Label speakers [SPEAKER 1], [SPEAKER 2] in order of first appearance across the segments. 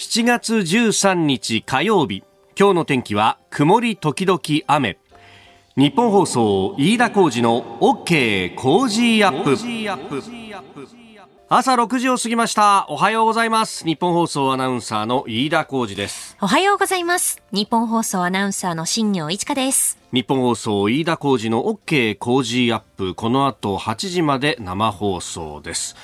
[SPEAKER 1] 7月13日火曜日。今日の天気は曇り時々雨。ニッポン放送飯田浩司の OK Cozy up。朝6時を過ぎました。おはようございます。ニッポン放送アナウンサーの飯田浩司です。
[SPEAKER 2] おはようございます。ニッポン放送アナウンサーの新行市佳です。
[SPEAKER 1] ニッポン放送飯田浩司の OK Cozy up。この後8時まで生放送です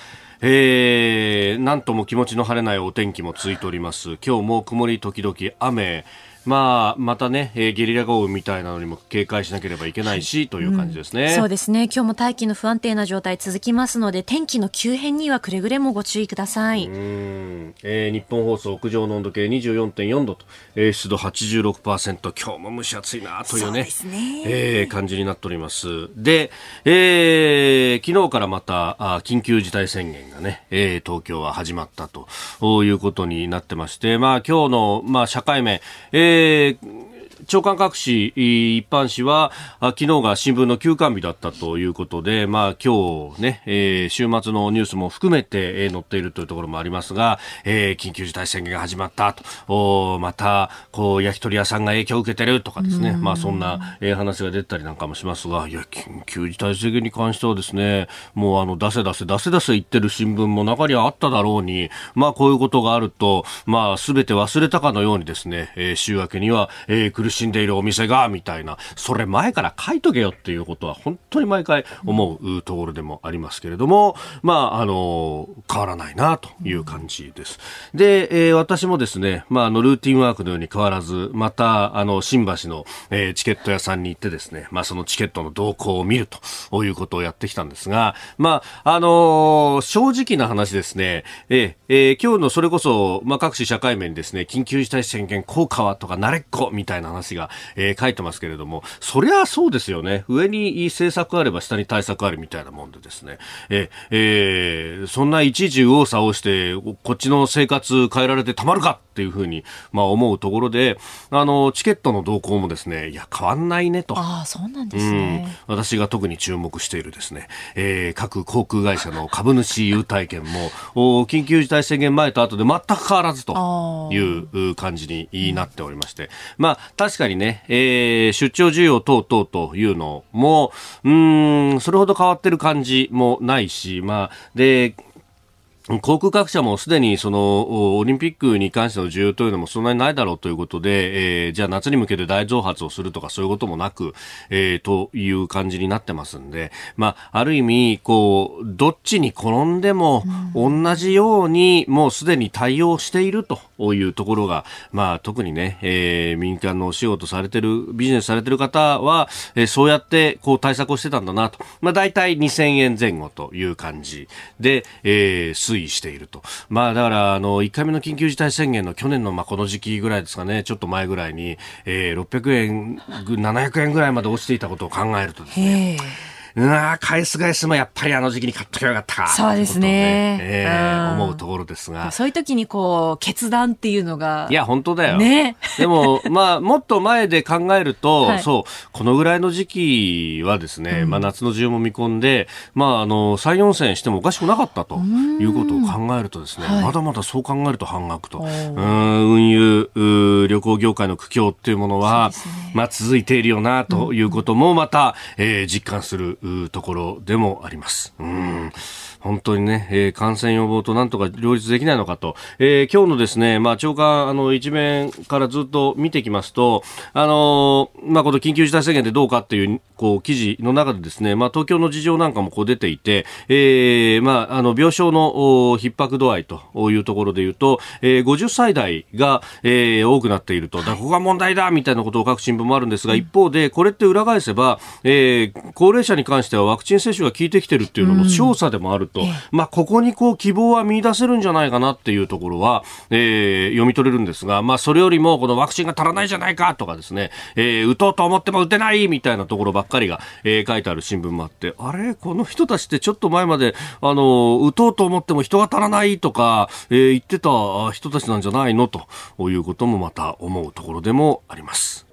[SPEAKER 1] えー、なんとも気持ちの晴れないお天気も続いております。今日も曇り時々雨。まあ、またね、えー、ゲリラ豪雨みたいなのにも警戒しなければいけないし、という感じですね、
[SPEAKER 2] うん、そうですね。今日も大気の不安定な状態続きますので、天気の急変にはくれぐれもご注意ください。う
[SPEAKER 1] んえー、日本放送屋上の温度計24.4度と、えー、湿度86%、今日も蒸し暑いなというね、うねえー、感じになっております。で、えー、昨日からまたあ緊急事態宣言がね、えー、東京は始まったということになってまして、まあ今日の、まあ社会面、えーえー長官各紙、一般紙は、昨日が新聞の休刊日だったということで、まあ今日ね、えー、週末のニュースも含めて、えー、載っているというところもありますが、えー、緊急事態宣言が始まったと、おまた、こう、焼き鳥屋さんが影響を受けてるとかですね、まあそんな、えー、話が出たりなんかもしますが、いや、緊急事態宣言に関してはですね、もうあの、出せ出せ、出せ出せ言ってる新聞も中にはあっただろうに、まあこういうことがあると、まあすべて忘れたかのようにですね、えー、週明けには、えー、苦ししんでいるお店が、みたいな、それ前から書いとけよっていうことは本当に毎回思うところでもありますけれども、まあ、あの、変わらないなという感じです。で、えー、私もですね、まあ、あの、ルーティンワークのように変わらず、また、あの、新橋の、えー、チケット屋さんに行ってですね、まあ、そのチケットの動向を見るということをやってきたんですが、まあ、あのー、正直な話ですね、えー、今日のそれこそ、まあ、各種社会面ですね、緊急事態宣言効果はとか、慣れっこみたいな話が、えー、書いてますけれども、そりゃそうですよね。上に政策あれば下に対策あるみたいなもんでですね。ええー、そんな一時右往左往して、こっちの生活変えられてたまるかっていうふうに、まあ思うところで、あの、チケットの動向もですね、いや、変わんないねと。
[SPEAKER 2] ああ、そうなんですね、
[SPEAKER 1] うん。私が特に注目しているですね、えー、各航空会社の株主優待券も、お緊急事態宣言前と後で全く変わらずという感じになっておりまして、まあ、確かにね、えー、出張需要等々というのも、うん、それほど変わってる感じもないし、まあ、で、航空各社もすでにそのオリンピックに関しての需要というのもそんなにないだろうということで、えー、じゃあ夏に向けて大増発をするとかそういうこともなく、えー、という感じになってますんで、まあ、ある意味、こう、どっちに転んでも同じようにもうすでに対応しているというところが、まあ、特にね、えー、民間のお仕事されてる、ビジネスされてる方は、えー、そうやってこう対策をしてたんだなと。まあ、大体2000円前後という感じで、えー、推移していると。まあだから、あの、1回目の緊急事態宣言の去年のまあこの時期ぐらいですかね、ちょっと前ぐらいに、えー、600円、700円ぐらいまで落ちていたことを考えるとですね、うわ返す返すもやっぱりあの時期に買っときゃよかったか。
[SPEAKER 2] そうですね。
[SPEAKER 1] ねえー、思うところですが。
[SPEAKER 2] そういう時にこう、決断っていうのが。
[SPEAKER 1] いや、本当だよ。
[SPEAKER 2] ね。
[SPEAKER 1] でも、まあ、もっと前で考えると、はい、そう、このぐらいの時期はですね、うん、まあ、夏の需要も見込んで、まあ、あの、3、4戦してもおかしくなかったということを考えるとですね、まだまだそう考えると半額と。うん、運輸、旅行業界の苦境っていうものは、ね、まあ、続いているよな、ということもまた、えー、実感するところでもあります。うん本当にね、えー、感染予防となんとか両立できないのかと、えー、今日のですね、まあ、長官、あの、一面からずっと見てきますと、あのー、まあ、この緊急事態宣言でどうかっていう、こう、記事の中でですね、まあ、東京の事情なんかもこう出ていて、えー、まあ、あの、病床の逼迫度合いというところで言うと、えー、50歳代が、えー、多くなっていると、だここが問題だみたいなことを書く新聞もあるんですが、一方で、これって裏返せば、えー、高齢者に関してはワクチン接種が効いてきてるっていうのも調査でもあると、まあ、ここにこう希望は見出せるんじゃないかなっていうところは、えー、読み取れるんですが、まあ、それよりもこのワクチンが足らないじゃないかとかですね、えー、打とうと思っても打てないみたいなところばっかりが、えー、書いてある新聞もあって、あれ？この人たちってちょっと前まで、あの、打とうと思っても人が足らないとか、えー、言ってた人たちなんじゃないの？ということもまた思うところでもあります。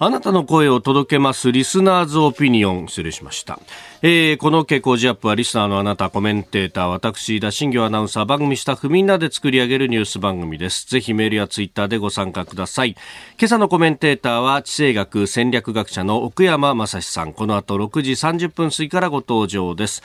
[SPEAKER 1] あなたの声を届けますリスナーズオピニオン失礼しました、えー、この傾向ジアップはリスナーのあなたコメンテーター私田新業アナウンサー番組スタッフみんなで作り上げるニュース番組です。ぜひメールやツイッターでご参加ください。今朝のコメンテーターは地政学戦略学者の奥山正史さん。この後6時30分過ぎからご登場です。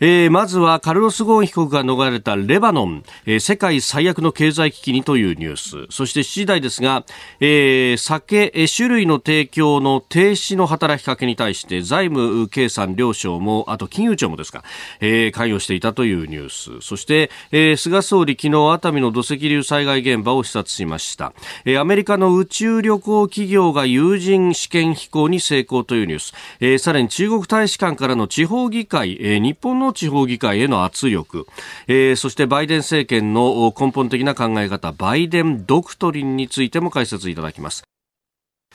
[SPEAKER 1] えー、まずはカルロス・ゴーン被告が逃れたレバノン、えー、世界最悪の経済危機にというニュース。そして7時台ですが、えー、酒、え酒類の提供の停止の働きかけに対して財務経産両省もあと金融庁もですか、えー、関与していたというニュース。そして、えー、菅総理昨日熱海の土石流災害現場を視察しました、えー、アメリカの宇宙旅行企業が有人試験飛行に成功というニュース、えー、さらに中国大使館からの地方議会、えー、日本のの地方議会への圧力、えー、そしてバイデン政権の根本的な考え方バイデンドクトリンについても解説いただきます。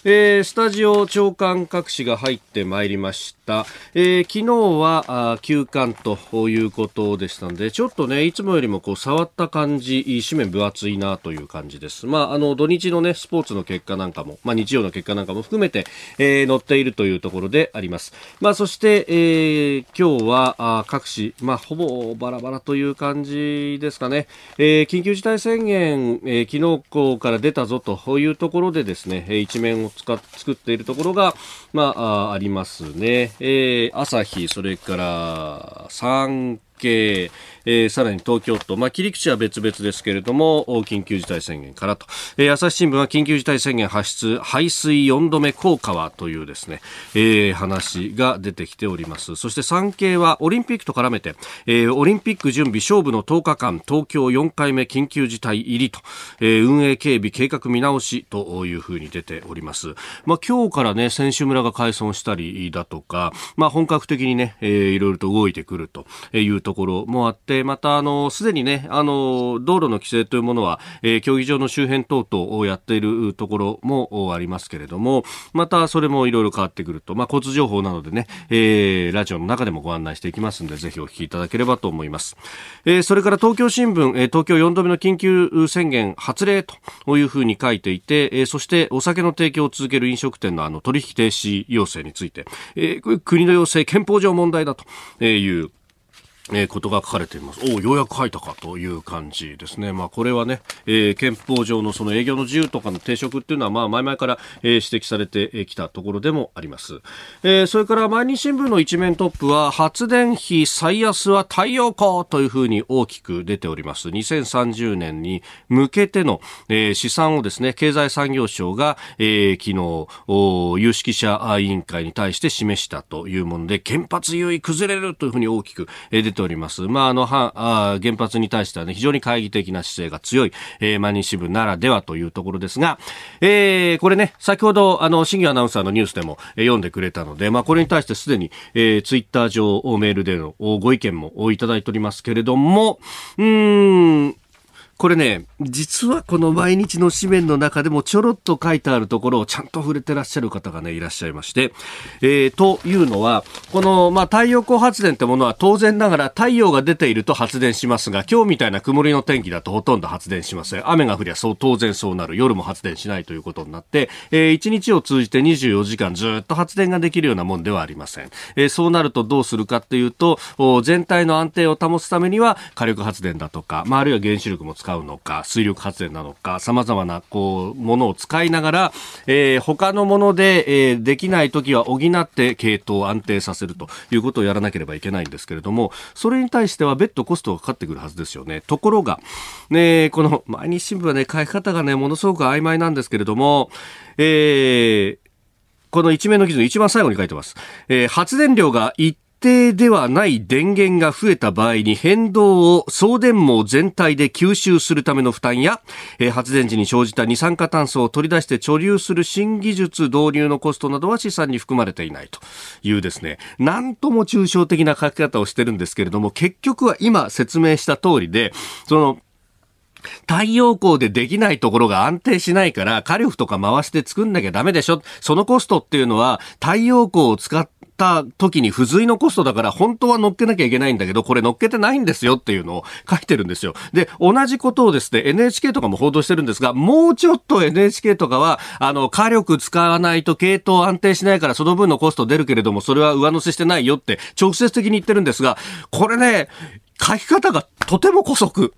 [SPEAKER 1] えー、スタジオ長官各紙が入ってまいりました、えー、昨日は休館ということでしたのでちょっとねいつもよりもこう触った感じ紙面分厚いなという感じです。まああの土日のねスポーツの結果なんかもまあ日曜の結果なんかも含めて、えー、載っているというところであります。まあそして、えー、今日はあ各紙まあほぼバラバラという感じですかね、えー、緊急事態宣言、えー、昨日から出たぞというところでですね一面を使っ作っているところが、まあ、ありますね。えー、朝日、それから産経、えー、さらに東京都、まあ、切り口は別々ですけれども、緊急事態宣言からと、えー、朝日新聞は緊急事態宣言発出、排水4度目効果はというですね、えー、話が出てきております。そして産経はオリンピックと絡めて、えー、オリンピック準備勝負の10日間、東京4回目緊急事態入りと、えー、運営警備計画見直しというふうに出ております。まあ、今日からね、選手村が開村したりだとか、まあ、本格的にね、えー、いろいろと動いてくるというとところもあって、また、あの、すでにね、あの、道路の規制というものは、えー、競技場の周辺等々をやっているところもありますけれども、またそれもいろいろ変わってくると、まあ、交通情報などでね、えー、ラジオの中でもご案内していきますので、ぜひお聞きいただければと思います。えー、それから東京新聞、えー、東京4度目の緊急宣言発令というふうに書いていて、えー、そしてお酒の提供を続ける飲食店のあの取引停止要請について、えー、国の要請憲法上問題だというえー、ことが書かれています。おお、ようやく書いたかという感じですね。まあ、これはね、えー、憲法上のその営業の自由とかの抵触っていうのは、まあ、前々から、えー、指摘されてきたところでもあります。えー、それから毎日新聞の一面トップは、発電費最安は太陽光というふうに大きく出ております。2030年に向けての、えー、試算をですね、経済産業省が、えー、昨日お、有識者委員会に対して示したというもので、原発優位崩れるというふうに大きく、えー、出てております。まあ、あの、は、あ原発に対してはね、非常に懐疑的な姿勢が強い、えー、マニ新聞ならではというところですが、えー、これね、先ほど、あの、新業アナウンサーのニュースでも、えー、読んでくれたので、まあ、これに対してすでに、えー、ツイッター上、メールでのご意見もいただいておりますけれども、うん、これね、実はこの毎日の紙面の中でもちょろっと書いてあるところをちゃんと触れてらっしゃる方がね、いらっしゃいまして、えー、というのは、この、まあ、太陽光発電ってものは当然ながら太陽が出ていると発電しますが、今日みたいな曇りの天気だとほとんど発電しません。雨が降りゃそう、当然そうなる。夜も発電しないということになって、えー、1日を通じて24時間ずっと発電ができるようなもんではありません。えー、そうなるとどうするかっていうと、全体の安定を保つためには火力発電だとか、まあ、あるいは原子力も使使うのか、水力発電なのか、様々な、こう、ものを使いながら、えー、他のもので、えー、できない時は補って系統を安定させるということをやらなければいけないんですけれども、それに対しては別途コストがかかってくるはずですよね。ところが、ね、この毎日新聞はね、書き方がね、ものすごく曖昧なんですけれども、えー、この一面の記事の一番最後に書いてます。えー、発電量が一定ではない電源が増えた場合に変動を送電網全体で吸収するための負担や、え発電時に生じた二酸化炭素を取り出して貯留する新技術導入のコストなどは試算に含まれていないというですね、なんとも抽象的な書き方をしてるんですけれども、結局は今説明した通りで、その、太陽光でできないところが安定しないから火力とか回して作んなきゃダメでしょ。そのコストっていうのは太陽光を使っった時に付随のコストだから本当は乗っけなきゃいけないんだけど、これ乗っけてないんですよっていうのを書いてるんですよ。で、同じことをですね、NHK とかも報道してるんですが、もうちょっと NHK とかは、あの、火力使わないと系統安定しないからその分のコスト出るけれども、それは上乗せしてないよって直接的に言ってるんですが、これね、書き方がとても古速。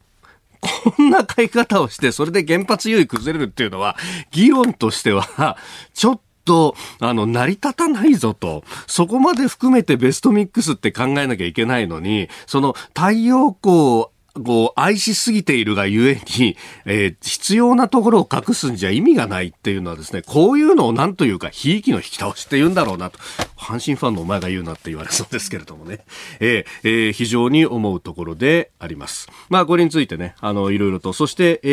[SPEAKER 1] こんな書き方をして、それで原発優位崩れるっていうのは、議論としては、ちょっと、あの、成り立たないぞと。そこまで含めてベストミックスって考えなきゃいけないのに、その太陽光こう、愛しすぎているがゆえに、えー、必要なところを隠すんじゃ意味がないっていうのはですね、こういうのをなんというか、ひいきの引き倒しって言うんだろうなと。阪神ファンのお前が言うなって言われそうですけれどもね。えー、えー、非常に思うところであります。まあ、これについてね、あの、いろいろと、そして、え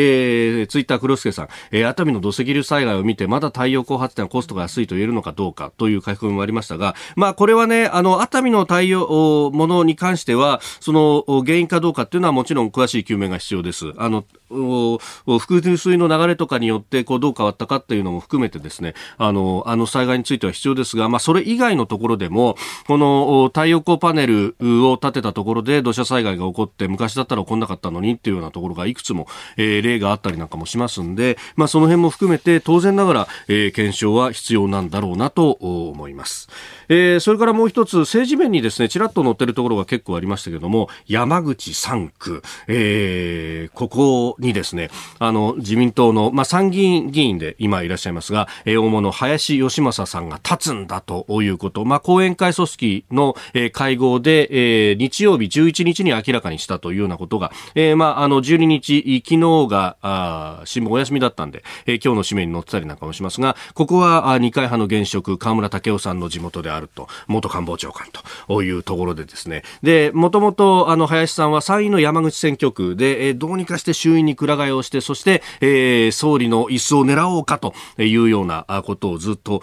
[SPEAKER 1] ー、ツイッター黒助さん、えー、熱海の土石流災害を見て、まだ太陽光発電はコストが安いと言えるのかどうかという書き込みもありましたが、まあ、これはね、あの、熱海の太陽ものに関しては、その、原因かどうかっていうのはもちちろん詳しい究明が必要です。あの、複水の流れとかによってこうどう変わったかっていうのも含めてですね、あの、あの災害については必要ですが、まあ、それ以外のところでも、この太陽光パネルを立てたところで土砂災害が起こって、昔だったら起こんなかったのにっていうようなところがいくつも、えー、例があったりなんかもしますんで、まあ、その辺も含めて当然ながら、えー、検証は必要なんだろうなと思います。えー、それからもう一つ、政治面にですね、ちらっと載ってるところが結構ありましたけども、山口3区、えー、ここにですね、あの、自民党の、まあ、参議院議員で今いらっしゃいますが、えー、大物林義正さんが立つんだということ、まあ、後援会組織の、えー、会合で、えー、日曜日11日に明らかにしたというようなことが、えー、まあ、あの、12日、昨日が、あ新聞お休みだったんで、えー、今日の紙面に載ってたりなんかもしますが、ここは、あ二階派の現職、河村武雄さんの地元であると、元官房長官というところでですね、で、もともと、あの、林さんは3位の山口選挙区で、えー、どうにかして衆院にくら替えをして、そして、えー、総理の椅子を狙おうかというようなことをずっと、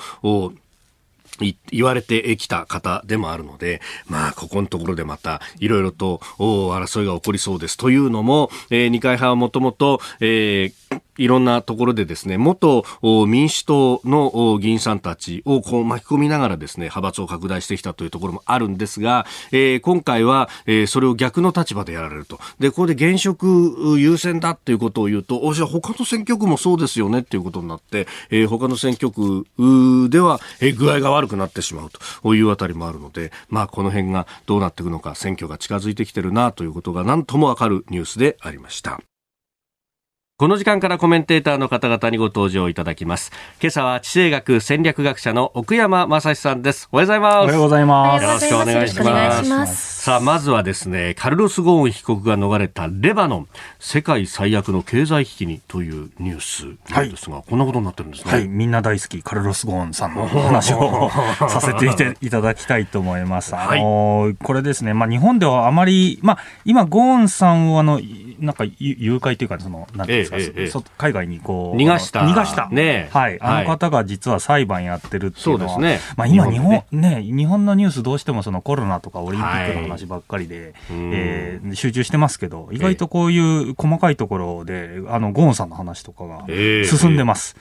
[SPEAKER 1] 言われてきた方でもあるので、まあ、ここのところでまた、いろいろと、争いが起こりそうです。というのも、えー、二階派はもともと、えー、いろんなところでですね、元民主党の議員さんたちをこう巻き込みながらですね、派閥を拡大してきたというところもあるんですが、えー、今回は、えー、それを逆の立場でやられると。で、ここで現職優先だっていうことを言うと、おじゃあ他の選挙区もそうですよねっていうことになって、えー、他の選挙区では、えー、具合が悪くなってしまうというあたりもあるので、まあこの辺がどうなっていくのか、選挙が近づいてきてるなということが何ともわかるニュースでありました。この時間からコメンテーターの方々にご登場いただきます。今朝は地政学戦略学者の奥山正史さんです。おはようございます。お
[SPEAKER 3] はようございます。
[SPEAKER 1] よろしくお願いします。さあ、まずはですね、カルロス・ゴーン被告が逃れたレバノン、世界最悪の経済危機にというニュースなんですが、はい、こんなことになってるんですね。
[SPEAKER 3] はい、みんな大好き、カルロス・ゴーンさんの話を させていていただきたいと思います。あのー、これですね、まあ日本ではあまり、まあ今、ゴーンさんをあの、なんか誘拐というか、その、なんていうんですか、えええ、海外にこ
[SPEAKER 1] う、逃がした。
[SPEAKER 3] 逃がした。ねはい。あの方が実は裁判やってるっていうのは、そうですね。まあ今、日本、ね、ね、日本のニュースどうしてもそのコロナとかオリンピックの話ばっかりで、はい、えー、集中してますけど、意外とこういう細かいところで、あの、ゴーンさんの話とかが進んでます。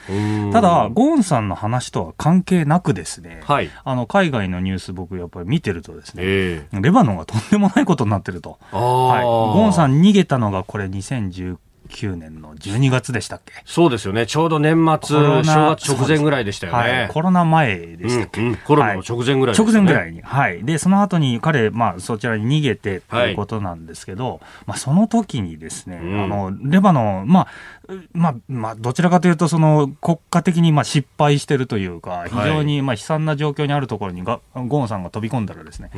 [SPEAKER 3] ただ、ゴーンさんの話とは関係なくですね、はい、あの、海外のニュース僕やっぱり見てるとですね、レバノンがとんでもないことになってると。はい。ゴーンさん逃げたのがこれ2019 9年の12月でしたっけ？
[SPEAKER 1] そうですよね、ちょうど年末、正月直前ぐらいでしたよね。
[SPEAKER 3] はい、コロナ前でしたっけ、うんうん、
[SPEAKER 1] コロナの直前ぐらい、
[SPEAKER 3] ねはい、直前ぐらいに。はい。で、その後に彼、まあ、そちらに逃げてということなんですけど、はい、まあ、その時にですね、うん、あの、レバノン、まあ、まあ、まあ、どちらかというと、その、国家的にまあ失敗してるというか、非常にまあ悲惨な状況にあるところにが、ゴーンさんが飛び込んだらですね、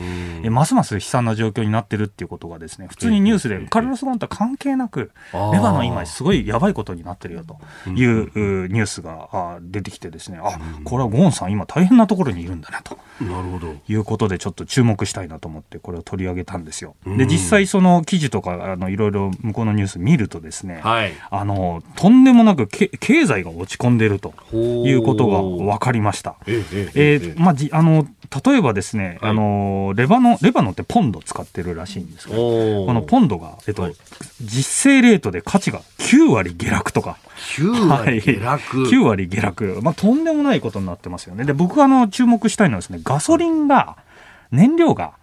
[SPEAKER 3] えますます悲惨な状況になってるっていうことがですね、普通にニュースで、カルロス・ゴーンとは関係なく、レバノン今すごいやばいことになってるよというニュースが出てきてですね、あ、これはゴーンさん今大変なところにいるんだなと。なるほど。いうことでちょっと注目したいなと思ってこれを取り上げたんですよ。で、実際その記事とか、あの、いろいろ向こうのニュース見るとですね、はい、あの、とんでもなく経済が落ち込んでいるということが分かりました。えええー、まあ、じあの例えばですね、はい、あのレバノンレバノンってポンド使ってるらしいんですけど、このポンドが、えっと、はい、実勢レートで価値が9割下落とか。
[SPEAKER 1] 9割下落、はい、?9
[SPEAKER 3] 割下落。まあ、とんでもないことになってますよね。で、僕があの注目したいのはですね、ガソリンが、燃料が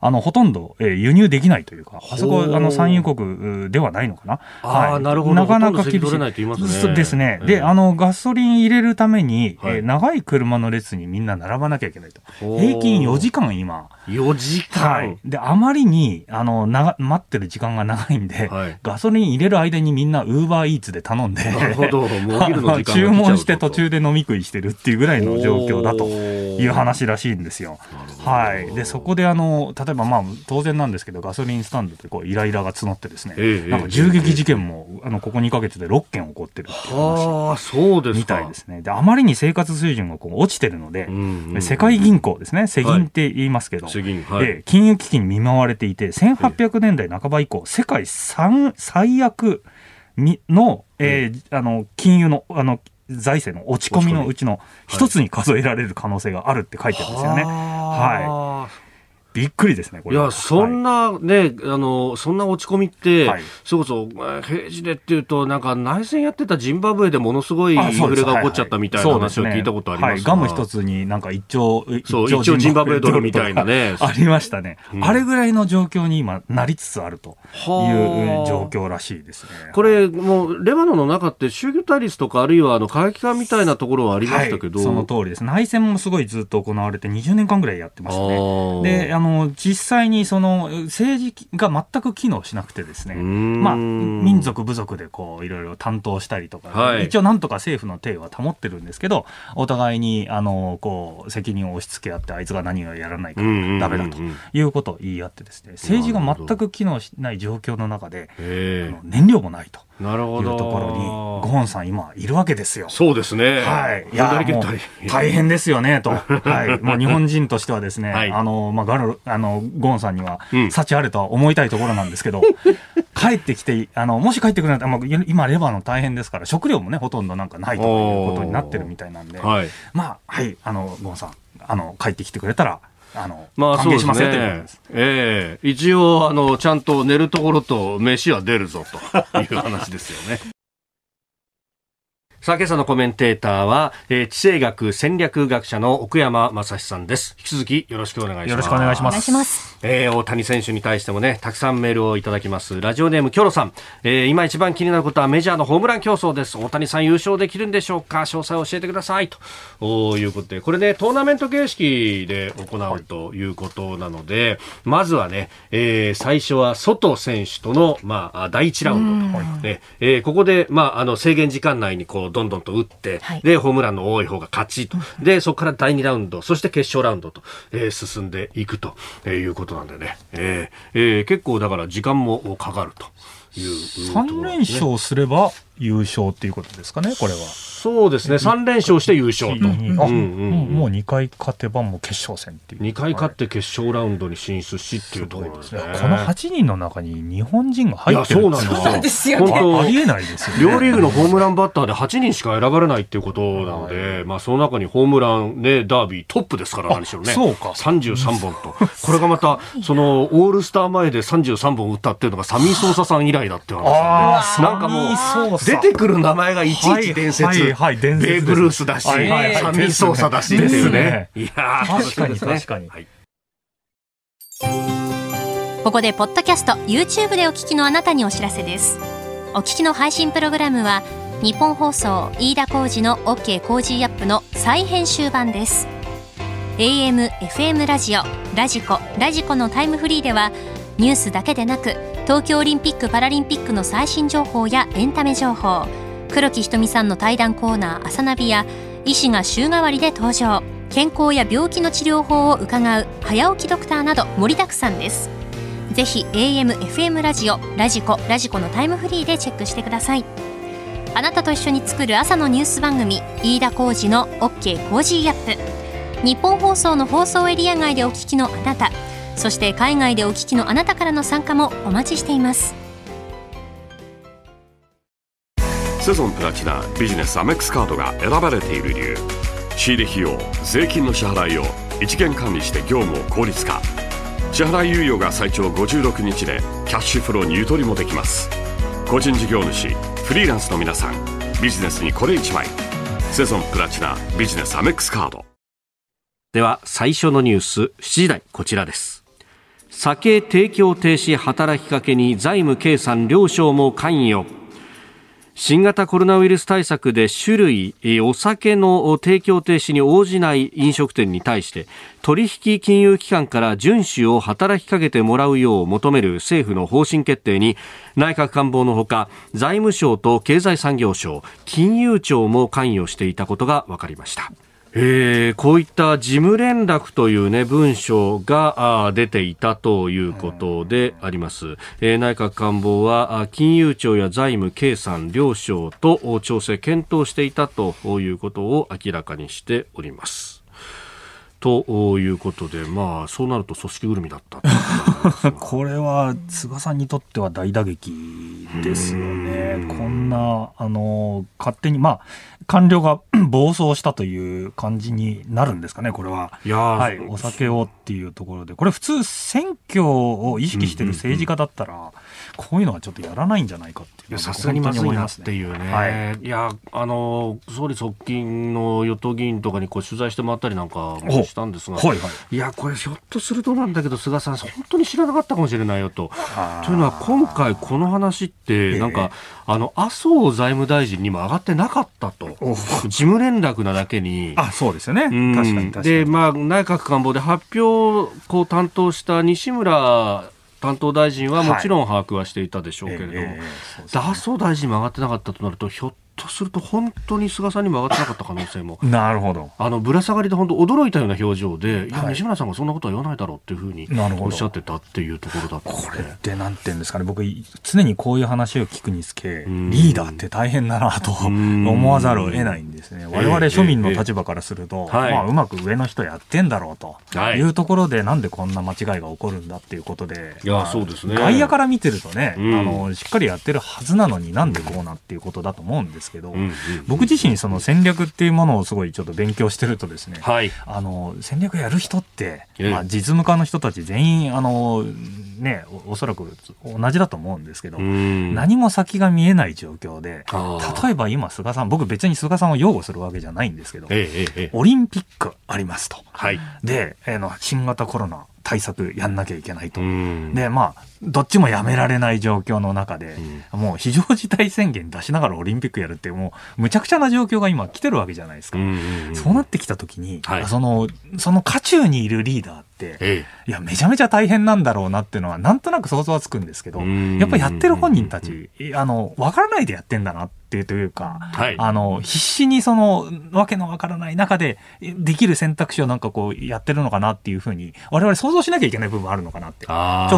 [SPEAKER 3] あのほとんど、えー、輸入できないというか、あそこあの産油国ではないのかな。
[SPEAKER 1] はい、なるほど。
[SPEAKER 3] なかなか厳しい。
[SPEAKER 1] ね、
[SPEAKER 3] そうですね。で、あのガソリン入れるために、はい、えー、長い車の列にみんな並ばなきゃいけないと。平均4時間今。
[SPEAKER 1] 4時間、はい、
[SPEAKER 3] で、あまりに、あの、な待ってる時間が長いんで、はい、ガソリン入れる間にみんなウーバーイーツで頼んで、
[SPEAKER 1] なるほど、
[SPEAKER 3] 注文して途中で飲み食いしてるっていうぐらいの状況だという話らしいんですよ。はい。で、そこであの、例えばまあ、当然なんですけど、ガソリンスタンドでこうイライラが募ってですね、えなんか銃撃事件も、あのここ2か月で6件起こってるっていうみたいですね。で、あまりに生活水準がこう落ちてるので、うんうん、世界銀行ですね、世銀って言いますけど、はい。はい、金融危機に見舞われていて、1800年代半ば以降、世界最悪の、えー、あの金融のあの財政の落ち込みのうちの一つに数えられる可能性があるって書いてるんですよね。はい。びっくりですね、
[SPEAKER 1] これ。いや、そんなね、はい、あの、そんな落ち込みって、はい、そこそ、平時でっていうと、なんか内戦やってたジンバブエでものすごいインフレが起こっちゃったみたいな話を聞いたことあります、ね、
[SPEAKER 3] ガム一つになんか一兆、
[SPEAKER 1] そう、一兆ジンバブエドルみたいな。ね。
[SPEAKER 3] ありましたね、うん、あれぐらいの状況に今なりつつあるという状況らしいですね。
[SPEAKER 1] これ、もう、レバノンの中って宗教対立とか、あるいはあの、過激化みたいなところはありましたけど、
[SPEAKER 3] その通りです。内戦もすごいずっと行われて20年間ぐらいやってましたね。で、あの、実際際にその政治が全く機能しなくてですね、まあ、民族、部族でこういろいろ担当したりとか、はい、一応なんとか政府の体は保ってるんですけど、お互いにあのこう責任を押し付け合って、あいつが何をやらないからだめだということを言い合って、ですね政治が全く機能しない状況の中で、燃料もないと。なるほど。いうところに、ゴーンさん今いるわけですよ。
[SPEAKER 1] そうですね。
[SPEAKER 3] はい。いや、大変ですよね、と。はい。もう日本人としてはですね、はい、あの、まあ、ガル、あの、ゴーンさんには、幸あれとは思いたいところなんですけど、帰ってきて、あの、もし帰ってくれないと、まあ、今レバノン大変ですから、食料もね、ほとんどなんかないということになってるみたいなんで、はい、まあ、はい、あの、ゴーンさん、あの、帰ってきてくれたら、あの、まあ、歓迎しますよというです。
[SPEAKER 1] ええ。ー、一応、あの、ちゃんと寝るところと飯は出るぞという話ですよね。さあ、今朝のコメンテーターは、えー、地政学戦略学者の奥山正史さんです。引き続きよろしくお願いします。
[SPEAKER 3] よろしくお願いします。
[SPEAKER 2] ます
[SPEAKER 1] えー、大谷選手に対してもね、たくさんメールをいただきます。ラジオネームキョロさん。えー、今一番気になることはメジャーのホームラン競争です。大谷さん優勝できるんでしょうか？詳細を教えてください。ということで、これね、トーナメント形式で行うということなので、はい、まずはね、えー、最初は外選手との、まあ、第1ラウンドと。ねえー、ここで、まあ、あの、制限時間内にこう、どんどんと打って、はい、で、ホームランの多い方が勝ちと。で、そこから第2ラウンド、そして決勝ラウンドと、えー、進んでいくということなんでね。えー、えー、結構だから時間もかかるという、
[SPEAKER 3] 3連勝すれば優勝っていうことですかね、これは。
[SPEAKER 1] そうですね、3連勝して優勝と。
[SPEAKER 3] もう2回勝てばもう決勝戦っていう。2
[SPEAKER 1] 回勝って決勝ラウンドに進出しっていうところですね。
[SPEAKER 3] この8人の中に日本人が入ってる
[SPEAKER 1] そうなんですよ。本当
[SPEAKER 3] ありえないですよ、
[SPEAKER 1] ね。両リーグのホームランバッターで8人しか選ばれないっていうことなので、まあその中にホームランね、ダービートップですから何しろね。
[SPEAKER 3] そうか。
[SPEAKER 1] 33本と。これがまた、そのオールスター前で33本打ったっていうのがサミー・ソーサさん以来だっていう話なんで、なんかもう、出てくる名前がいちいち伝説。はいはい、伝説。ベーブ・ルースだし、はいはい、サミー・ソーサだしっていうね。いや
[SPEAKER 3] 確かに確かに。はい
[SPEAKER 2] ここでポッドキャスト YouTube でお聞きのあなたにお知らせですお聞きの配信プログラムは日本放送飯田浩二の OK コージーアップの再編集版です AM、FM ラジオ、ラジコ、ラジコのタイムフリーではニュースだけでなく東京オリンピック・パラリンピックの最新情報やエンタメ情報黒木ひとみさんの対談コーナー「朝ナビ」や医師が週替わりで登場。健康や病気の治療法を伺う早起きドクターなど盛りだくさんです。ぜひ AM、FM ラジオ、ラジコ、ラジコのタイムフリーでチェックしてください。あなたと一緒に作る朝のニュース番組飯田浩二の OK コージーアップ。日本放送の放送エリア外でお聞きのあなたそして海外でお聞きのあなたからの参加もお待ちしています。
[SPEAKER 4] セゾンプラチナビジネスアメックスカードが選ばれている理由。仕入れ費用税金の支払いを一元管理して業務を効率化。支払い猶予が最長56日でキャッシュフローにゆとりもできます。個人事業主フリーランスの皆さんビジネスにこれ1枚。セゾンプラチナビジネスアメックスカード。
[SPEAKER 1] では最初のニュース7時台こちらです酒提供停止働きかけに財務経産両省も関与新型コロナウイルス対策で種類、お酒の提供停止に応じない飲食店に対して取引金融機関から遵守を働きかけてもらうよう求める政府の方針決定に内閣官房のほか財務省と経済産業省金融庁も関与していたことが分かりました。えー、こういった事務連絡という、ね、文書が出ていたということであります、えー、内閣官房は金融庁や財務経産両省と調整検討していたということを明らかにしております。ということで、まあ、そうなると組織ぐるみだった
[SPEAKER 3] これは菅さんにとっては大打撃ですよね、こんなあの勝手に、まあ、官僚が 暴走したという感じになるんですかね、これは。いやはい、お酒をっていうところで、これ、普通、選挙を意識してる政治家だったら、こういうのはちょっとやらないんじゃないかっていう、
[SPEAKER 1] さすがにまずいなっていうね、はい、いやあの総理側近の与党議員とかにこう取材してもらったりなんかもしたんですが、はいはい、いや、これ、ひょっとするとなんだけど、菅さん、本当に知らなかったかもしれないよと。というのは、今回、この話って、なんか、あの麻生財務大臣にも上がってなかったと、事務連絡なだけに。
[SPEAKER 3] あそうですよね、確かに確かに。
[SPEAKER 1] で、まあ、内閣官房で発表をこう担当した西村担当大臣はもちろん把握はしていたでしょうけれども、はいえー、麻生大臣も上がってなかったとなると、ひょっとすると本当に菅さんにも上がってなかった可能性も。
[SPEAKER 3] なるほど。
[SPEAKER 1] あのぶら下がりで本当驚いたような表情で、いや、西村さんがそんなことは言わないだろうっていうふうにおっしゃってたっていうところだった。
[SPEAKER 3] これってなんていうんですかね。僕常にこういう話を聞くにつけリーダーって大変だなと思わざるを得ないんですね。我々庶民の立場からすると、まあ、うまく上の人やってんだろうと。い。うところで、なんでこんな間違いが起こるんだっていうことで
[SPEAKER 1] いやそうですね。
[SPEAKER 3] 外野から見てるとね、あのしっかりやってるはずなのになんでこうなっていうことだと思うんですけど、僕自身その戦略っていうものをすごいちょっと勉強してるとですね、はい、あの戦略やる人って、まあ、実務家の人たち全員あのねおそらく同じだと思うんですけど何も先が見えない状況で例えば今菅さん僕別に菅さんを擁護するわけじゃないんですけど、えええ、オリンピックありますと、はい、で、えー、の新型コロナ対策やんなきゃいけないと。で、まあ、どっちもやめられない状況の中で、うん、もう非常事態宣言出しながらオリンピックやるって、もうむちゃくちゃな状況が今来てるわけじゃないですか。そうなってきたときに、はい、その、その渦中にいるリーダーって、ええ、いや、めちゃめちゃ大変なんだろうなっていうのは、なんとなく想像はつくんですけど、やっぱりやってる本人たち、あの、わからないでやってんだなっていうというか、はい、あの、必死にその、わけのわからない中で、できる選択肢をなんかこう、やってるのかなっていうふうに、我々想像しなきゃいけない部分あるのかなって、ちょ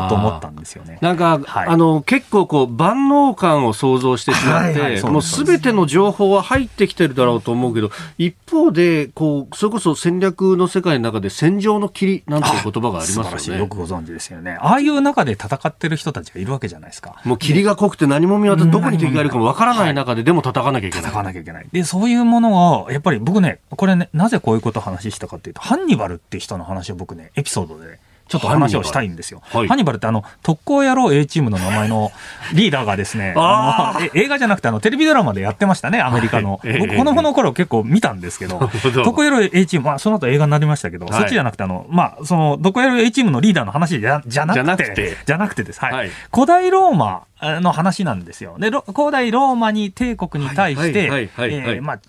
[SPEAKER 3] っと思ったんですよね。
[SPEAKER 1] なんか、はい、あの、結構こう、万能感を想像してしまって、はいはい、もうすべての情報は入ってきてるだろうと思うけど、一方で、こう、それこそ戦略の世界の中で戦場の霧なんていう言葉がありますよね。
[SPEAKER 3] よくご存知ですよね。ああいう中で戦ってる人たちがいるわけじゃないですか。
[SPEAKER 1] もう霧が濃くて何も見渡す、どこに敵がいるかもわからない中で、でも戦わなきゃいけない。
[SPEAKER 3] 戦わなきゃいけない。で、そういうものを、やっぱり僕ね、これね、なぜこういうことを話したかっていうと、ハンニバルって人の話を僕ね、エピソードで、ちょっと話をしたいんですよ。ハニバルはい、ニバルってあの、特攻野郎 A チームの名前の リーダーがですね、あの映画じゃなくてあの、テレビドラマでやってましたね、アメリカの。はい、僕、子供の頃結構見たんですけど、特攻野郎 A チーム、まあ、その後映画になりましたけど、はい、そっちじゃなくてあの、まあ、その、特攻野郎 A チームのリーダーの話じゃじゃなくて、じゃなくて。です。はい。古代ローマの話なんですよ。で、古代ローマに帝国に対して、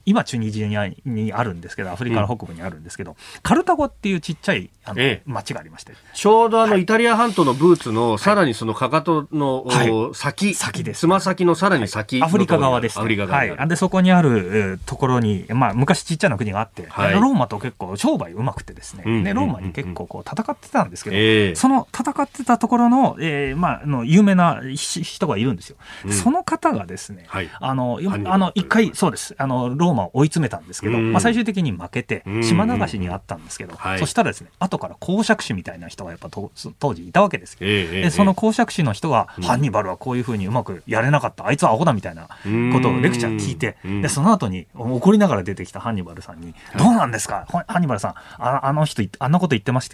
[SPEAKER 3] 今、チュニジアにあるんですけど、アフリカの北部にあるんですけど、うん、カルタゴっていうちっちゃいあの、ええ、町がありまして。
[SPEAKER 1] ちょうどあの、イタリア半島のブーツの、さらにそのかかとの、はい、先、
[SPEAKER 3] 先です。
[SPEAKER 1] つま先のさらに先、
[SPEAKER 3] アフリカ側です、ね。アフリカ側。はい。で、そこにあるところに、まあ、昔ちっちゃな国があって、はい、ローマと結構商売うまくてですね、うん、で、ローマに結構こう戦ってたんですけど、えー、その戦ってたところの、えー、まあ、の有名な人がいるんですよ。その方がですね、はい、あの、あの、一回、そうです、あの、ローマを追い詰めたんですけど、まあ、最終的に負けて、島流しにあったんですけど、そしたらですね、後から公爵士みたいな人人がやっぱ当時いたわけですよ、えー、でその公爵士の人が、ハンニバルはこういうふうにうまくやれなかった、あいつはアホだみたいなことをレクチャー聞いて、でその後に怒りながら出てきたハンニバルさんに、どうなんですか、ハンニバルさん、ああの人、あんなこと言ってまし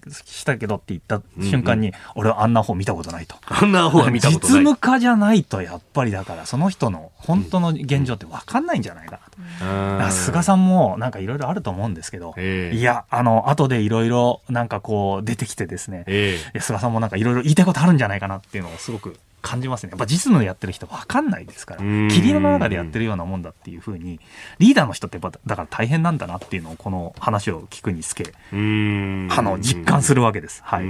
[SPEAKER 3] たけどって言った瞬間に、俺はあんな方見たことないと。
[SPEAKER 1] あんな方は見たことない。
[SPEAKER 3] 実務家じゃないと、やっぱりだから、その人の本当の現状って分かんないんじゃないかなと。菅さんもなんかいろいろあると思うんですけど、えー、いや、あの、後でいろいろなんかこう出てきてですね、えー、菅さんもなんかいろいろ言いたいことあるんじゃないかなっていうのをすごく感じますね。やっぱ実務でやってる人分かんないですから、霧の中でやってるようなもんだっていうふうに、リーダーの人ってやっぱだから大変なんだなっていうのをこの話を聞くにつけ、あの実感するわけです。はい。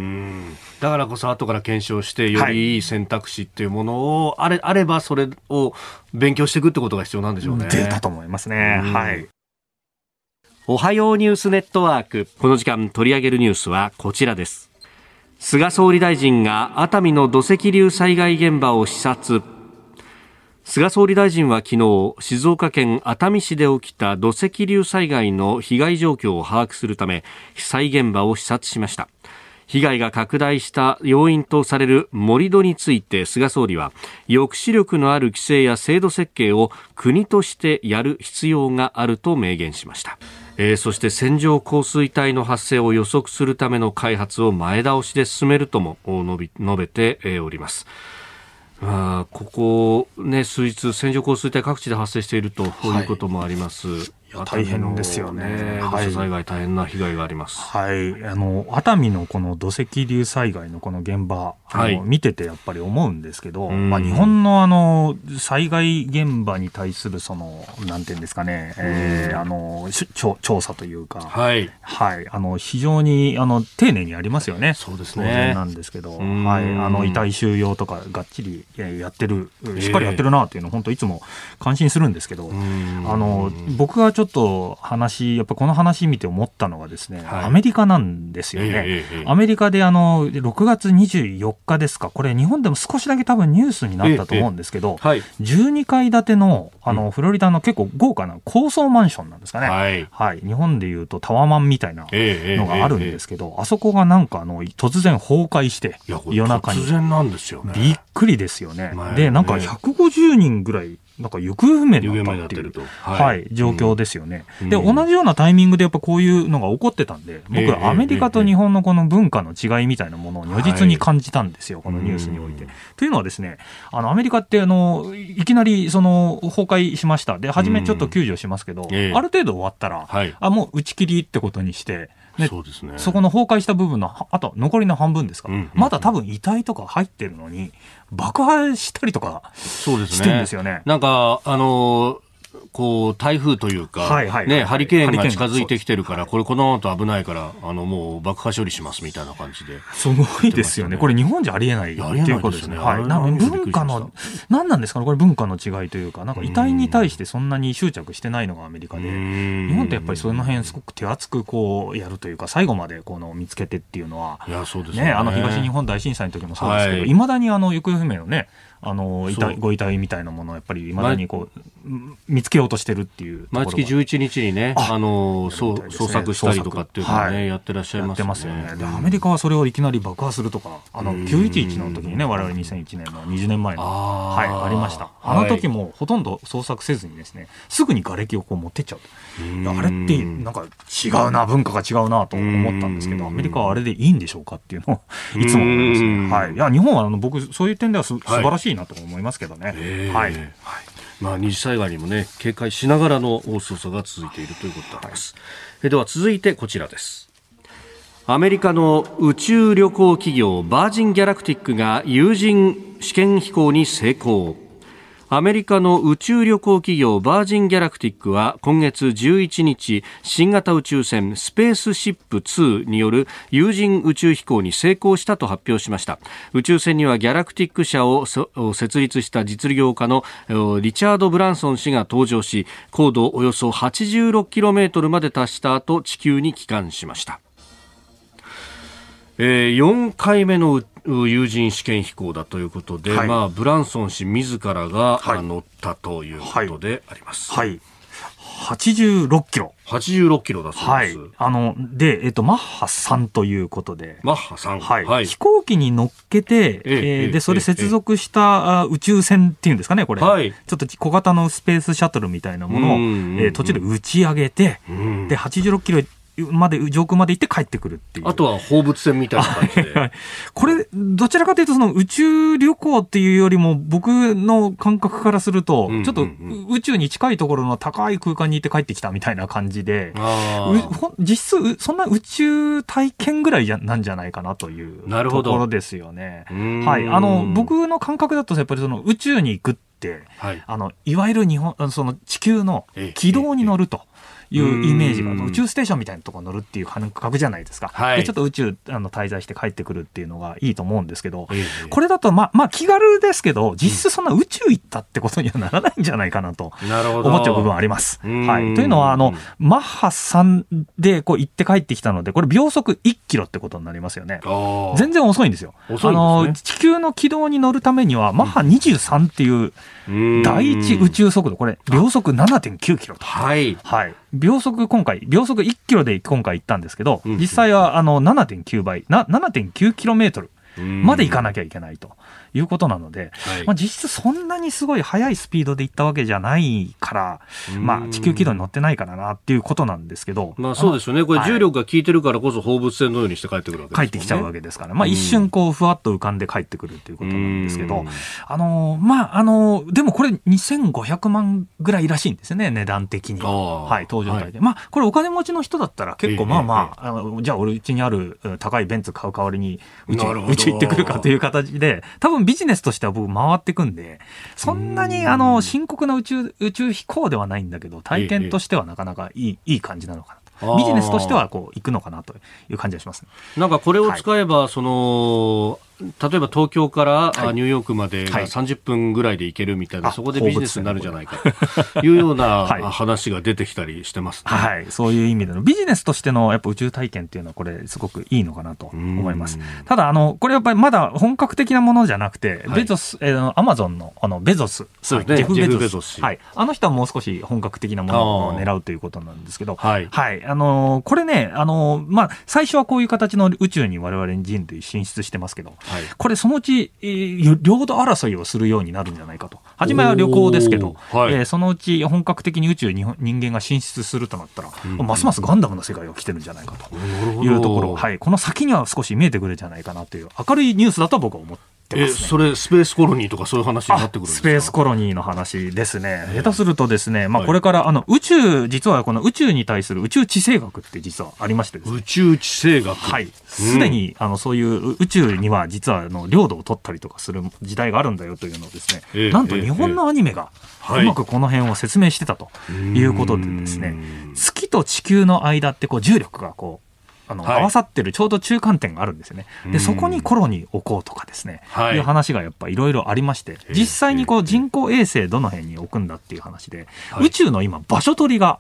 [SPEAKER 1] だからこそ後から検証してよりいい選択肢っていうものをあれ、あればそれを勉強していくってことが必要なんでしょうね。
[SPEAKER 3] 出たと思いますね。はい。
[SPEAKER 1] おはようニュースネットワーク。この時間取り上げるニュースはこちらです。菅総理大臣が熱海の土石流災害現場を視察。菅総理大臣は昨日静岡県熱海市で起きた土石流災害の被害状況を把握するため被災現場を視察しました。被害が拡大した要因とされる盛り土について菅総理は抑止力のある規制や制度設計を国としてやる必要があると明言しました。えー、そして線状降水帯の発生を予測するための開発を前倒しで進めるとも述べております。あここ、ね、数日、線状降水帯各地で発生しているということもあります。はい
[SPEAKER 3] 大変ですよね。
[SPEAKER 1] 土砂災害大変な被害があります。
[SPEAKER 3] はい。あの、熱海のこの土石流災害のこの現場、はい、見ててやっぱり思うんですけど、まあ日本のあの、災害現場に対するその、なんていうんですかね、えー、あの、調査というか、はい。はい。あの、非常に、あの、丁寧にありますよね。
[SPEAKER 1] そうですね。
[SPEAKER 3] なんですけど、はい。あの、遺体収容とかがっちりやってる、しっかりやってるなっていうのを本当いつも感心するんですけど、あの、僕がちょっとと話、やっぱこの話見て思ったのがですね、はい、アメリカなんですよね。えー、アメリカであの、6月24日ですか、これ日本でも少しだけ多分ニュースになったと思うんですけど、えーはい、12階建ての、あの、フロリダの結構豪華な高層マンションなんですかね。はい。はい、日本でいうとタワマンみたいなのがあるんですけど、あそこがなんかあの、突然崩壊して、夜中に。
[SPEAKER 1] 突然なんですよね。
[SPEAKER 3] びっくりですよね。で、なんか150人ぐらいなんか行方不明になっていう、はい、はい、状況ですよね、うん、で、同じようなタイミングでやっぱこういうのが起こってたんで、僕はアメリカと日本のこの文化の違いみたいなものを如実に感じたんですよ、はい、このニュースにおいて。というのはですね、あの、アメリカってあの、いきなりその、崩壊しました。で、初めちょっと救助しますけど、うん、ある程度終わったら、はい、あ、もう打ち切りってことにして、
[SPEAKER 1] ね、そうですね。
[SPEAKER 3] そこの崩壊した部分の、あと残りの半分ですか。ら、うんうんうん、まだ多分遺体とか入ってるのに、爆破したりとかしてるんですよね。
[SPEAKER 1] なんか、あのーこう、台風というか、はいはいね、ハリケーンが近づいてきてるから、これこの後危ないから、あの、もう爆破処理しますみたいな感じで。
[SPEAKER 3] すごいですよね。これ日本じゃありえないっていうことですね。はい。な文化の、何なんですかね？これ文化の違いというか、なんか遺体に対してそんなに執着してないのがアメリカで、日本ってやっぱりその辺すごく手厚くこうやるというか、最後までこの見つけてっていうのは、
[SPEAKER 1] いや、そうですね。
[SPEAKER 3] あの東日本大震災の時もそうですけど、いまだにあの行方不明のね、あの遺体ご遺体みたいなものをやっぱりいまだにこう、見つけようとしてるっていう
[SPEAKER 1] 毎月11日にね、あの捜捜索したりとかっていうのをね、はい、やってらっしゃいます
[SPEAKER 3] よね。ますよね。でアメリカはそれをいきなり爆破するとか、あの911の時にね、我々2001年の20年前の、はい、ありました。あの時もほとんど捜索せずにですね、すぐに瓦礫をこう持ってっちゃうあれってなんか違うな、文化が違うなと思ったんですけど、アメリカはあれでいいんでしょうかっていうのをいつも思いますね。はい。いや、日本はあの僕、そういう点ではす素晴らしいなと思いますけどね。はい。はい
[SPEAKER 1] まあ、二次災害にもね、警戒しながらの捜査が続いているということです。はい、では続いてこちらです。アメリカの宇宙旅行企業バージン・ギャラクティックが有人試験飛行に成功。アメリカの宇宙旅行企業バージン・ギャラクティックは今月11日新型宇宙船スペースシップ2による有人宇宙飛行に成功したと発表しました。宇宙船にはギャラクティック社を設立した実業家のリチャード・ブランソン氏が登場し高度およそ 86km まで達した後地球に帰還しました。えー、4回目の有人試験飛行だということで、はい、まあ、ブランソン氏自らが、はい、乗ったということであります。
[SPEAKER 3] はい86キロ。
[SPEAKER 1] 86キロだそうです。はい。
[SPEAKER 3] あの、で、えっ、と、マッハ3ということで。
[SPEAKER 1] マッハ3。
[SPEAKER 3] はい。はい、飛行機に乗っけて、えー、で、それ接続した宇宙船っていうんですかね、これ。はい。ちょっと小型のスペースシャトルみたいなものを、えー、途中で打ち上げて、で、86キロまで、上空まで行って帰ってくるっていう。
[SPEAKER 1] あとは放物線みたいな感じで。
[SPEAKER 3] これ、どちらかというと、その宇宙旅行っていうよりも、僕の感覚からすると、ちょっと宇宙に近いところの高い空間に行って帰ってきたみたいな感じで、実質、そんな宇宙体験ぐらいじゃなんじゃないかなというところですよね。はい。あの、僕の感覚だと、やっぱりその宇宙に行くって、はい、あの、いわゆる日本、その地球の軌道に乗ると。えええいうイメージが、宇宙ステーションみたいなところ乗るっていう感覚じゃないですか、はい、でちょっと宇宙あの滞在して帰ってくるっていうのがいいと思うんですけど、これだと、まあ、まあ、気軽ですけど、実質そんな宇宙行ったってことにはならないんじゃないかなと思っちゃう部分あります。はい、というのはあの、マッハ3でこう行って帰ってきたので、これ、秒速1キロってことになりますよね。全然遅いんですよ。すね、あの地球の軌道に乗るためには、マッハ23っていう第一宇宙速度、これ、秒速7.9キロと。はい。はい。秒速今回、秒速1キロで今回行ったんですけど、実際はあの7.9倍、な7.9キロメートルまで行かなきゃいけないと。いうことなので、はい、まあ、実質そんなにすごい速いスピードで行ったわけじゃないから、まあ、地球軌道に乗ってないからなっていうことなんですけど、
[SPEAKER 1] まあ、そうですよね、これ、重力が効いてるからこそ放物線のようにして帰ってくるわけです、
[SPEAKER 3] ね、帰ってきちゃうわけですから、まあ、一瞬こう、ふわっと浮かんで帰ってくるっていうことなんですけど、あのまあ、あのでもこれ、2500万ぐらいらしいんですよね、値段的に。は。はい、搭乗体で。はい、まあ、これ、お金持ちの人だったら、結構、まあまあ、あのじゃあ、俺、うちにある高いベンツ買う代わりに、うちうち行ってくるかという形で、多分ビジネスとしては僕回ってくんで、そんなにあの深刻な宇宙宇宙飛行ではないんだけど、体験としてはなかなかいい,、いい感じなのかな。ビジネスとしてはこう行くのかなという感じがします、ね、
[SPEAKER 1] なんかこれを使えば、はい、その例えば東京からニューヨークまでが30分ぐらいで行けるみたいな、はい、そこでビジネスになるんじゃないかと。いうような 話が出てきたりしてます、ね、
[SPEAKER 3] はい、そういう意味でのビジネスとしてのやっぱ宇宙体験っていうのはこれすごくいいのかなと思います。ただあのこれやっぱりまだ本格的なものじゃなくて、はい、ベゾス、えー、アマゾンのあのベゾス、
[SPEAKER 1] そうですね、ジェフ・ベゾス。ベゾス。
[SPEAKER 3] はい、あの人はもう少し本格的なものを狙うということなんですけど、はい、はい、あのこれねあのまあ最初はこういう形の宇宙に我々人類進出してますけど、はい、これそのうち領土争いをするようになるんじゃないかと。初めは旅行ですけど、はい、えー、そのうち本格的に宇宙に人間が進出するとなったら、うん、ますますガンダムの世界が来てるんじゃないかというところ、はい、この先には少し見えてくるんじゃないかなという明るいニュースだと僕は思ってってます、
[SPEAKER 1] ね、えそれスペースコロニーとかそういう話になってくる
[SPEAKER 3] スペースコロニーの話ですね、下手するとですね、まあ、これからあの宇宙実はこの宇宙に対する宇宙地政学って実はありまして
[SPEAKER 1] 宇宙地政学。
[SPEAKER 3] はい。すでに、あのそういう宇宙には実はあの領土を取ったりとかする時代があるんだよというのをですね、えー、なんと日本のアニメが、うまくこの辺を説明してたということでですね、月と地球の間ってこう重力がこうあの、はい、合わさってるちょうど中間点があるんですよね。で、そこにコロニー置こうとかですね、はい、いう話がやっぱいろいろありまして、実際にこう人工衛星どの辺に置くんだっていう話で、宇宙の今場所取りが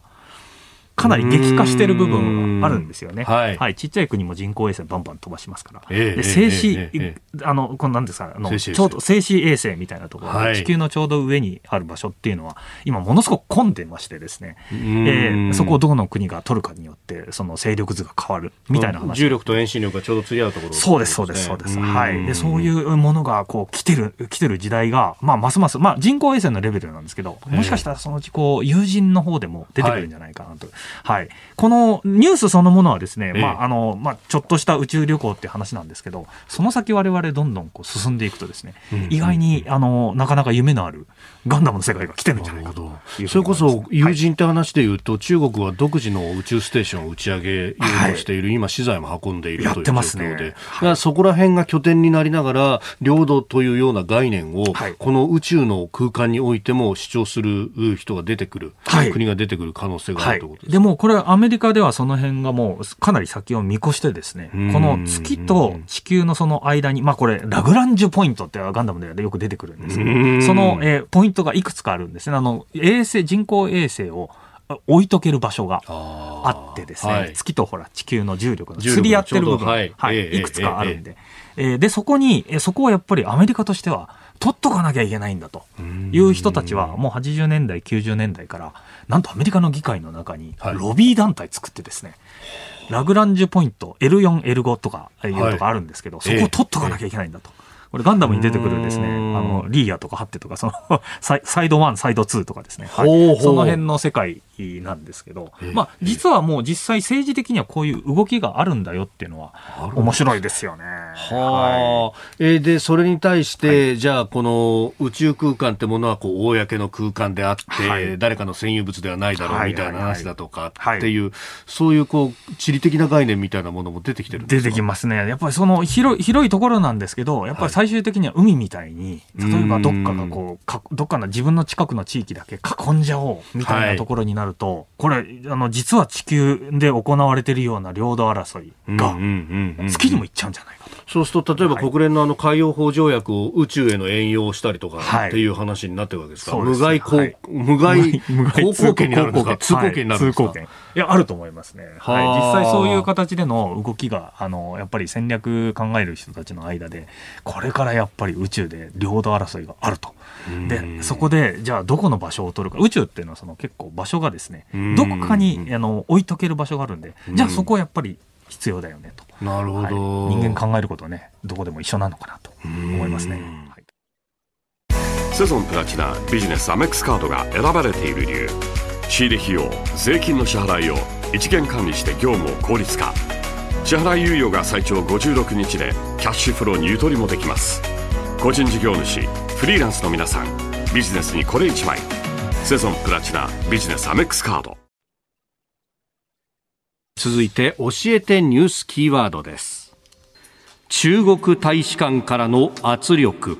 [SPEAKER 3] かなり激化している部分があるんですよね。はい、はい。ちっちゃい国も人工衛星バンバン飛ばしますから。えー、で、静止、えー、あの、このなんですか、あの、ちょうど静止衛星みたいなところ、はい、地球のちょうど上にある場所っていうのは、今ものすごく混んでましてですね、えー、そこをどの国が取るかによって、その勢力図が変わるみたいな話。
[SPEAKER 1] 重力と遠心力がちょうど釣り合うところ、
[SPEAKER 3] ね、そうです、そうです、そうです。はい。で、そういうものがこう来てる、来てる時代が、まあ、ますます、まあ、人工衛星のレベルなんですけど、もしかしたらそのうちこう、友人の方でも出てくるんじゃないかなと。はい、はい。このニュースそのものはですね、ええ、まああのまあ、ちょっとした宇宙旅行って話なんですけど、その先、われわれどんどんこう進んでいくと、ですね、うん、意外にあのなかなか夢のあるガンダムの世界が来てるんじゃないかと
[SPEAKER 1] それこそ友人って話でいうと、はい、中国は独自の宇宙ステーションを打ち上げようとしている、はい、今、資材も運んでいるという状況で、ね。はい、そこら辺が拠点になりながら、領土というような概念を、この宇宙の空間においても主張する人が出てくる、国が出てくる可能性があるということです、
[SPEAKER 3] でもこれ、アメリカではその辺がもうかなり先を見越してですね、この月と地球のその間に、まあこれ、ラグランジュポイントってガンダムでよく出てくるんです。けど、その、えー、ポイントがいくつかあるんですね。あの、衛星、人工衛星を置いとける場所があってですね、はい、月とほら地球の重力の釣り合ってる部分、はい、はい、いくつかあるんで、えー、で、そこに、そこはやっぱりアメリカとしては、取っとかなきゃいけないんだと。いう人たちは、もう80年代、90年代から、なんとアメリカの議会の中に、ロビー団体作ってですね、ラグランジュポイント、L4、L5 とかい。うとかあるんですけど、そこを取っとかなきゃいけないんだと。これガンダムに出てくるですね、あの、リーヤとかハッテとか、その サイ、サイド1、サイド2とかですね。はい、その辺の世界なんですけど、まあ、実はもう実際政治的にはこういう動きがあるんだよっていうのは、面白いですよね。
[SPEAKER 1] はあ。えー、で、それに対して、はい、じゃあ、この宇宙空間ってものは、こう、公の空間であって、はい、誰かの占有物ではないだろうみたいな話だとかっていう、そういう、こう、地理的な概念みたいなものも出てきてる
[SPEAKER 3] 出てきますね。やっぱりその広い、広いところなんですけど、やっぱり最終的には海みたいに、例えばどっかがこう、かどっかの自分の近くの地域だけ囲んじゃおうみたいなところになると、これ、あの、実は地球で行われているような領土争いが、月にも行っちゃうんじゃないかと。
[SPEAKER 1] そうすると、例えば国連のあの海洋法条約を宇宙への援用したりとかっていう話になってるわけですか、はい、無害こ、はい、無害航行権になるんですか？通行権になるんですか、はい、
[SPEAKER 3] いや、あると思いますね。はい。実際そういう形での動きが、あの、やっぱり戦略考える人たちの間で、これからやっぱり宇宙で領土争いがあると。で、そこで、じゃあどこの場所を取るか。宇宙っていうのはその結構場所がですね、どこかにあの置いとける場所があるんで、じゃあそこはやっぱり必要だよねと。
[SPEAKER 1] なるほど、はい、
[SPEAKER 3] 人間考えることはねどこでも一緒なのかなと思いますね、はい、
[SPEAKER 4] セゾンプラチナビジネスアメックスカードが選ばれている理由。仕入れ費用税金の支払いを一元管理して業務を効率化。支払い猶予が最長56日でキャッシュフローにゆとりもできます。個人事業主フリーランスの皆さんビジネスにこれ1枚セゾンプラチナビジネスアメックスカード。
[SPEAKER 1] 続いて教えてニュースキーワードです。中国大使館からの圧力。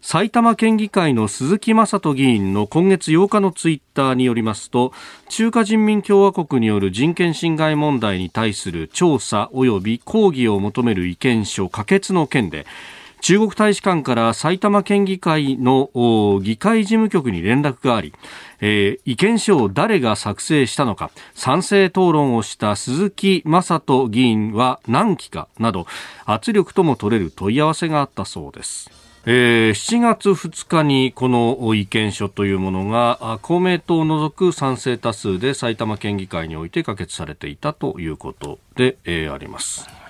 [SPEAKER 1] 埼玉県議会の鈴木正人議員の今月8日のツイッターによりますと中華人民共和国による人権侵害問題に対する調査及び抗議を求める意見書可決の件で中国大使館から埼玉県議会の議会事務局に連絡があり、えー、意見書を誰が作成したのか賛成討論をした鈴木正人議員は何期かなど圧力とも取れる問い合わせがあったそうです。えー、7月2日にこの意見書というものが公明党を除く賛成多数で埼玉県議会において可決されていたということで、えー、あります。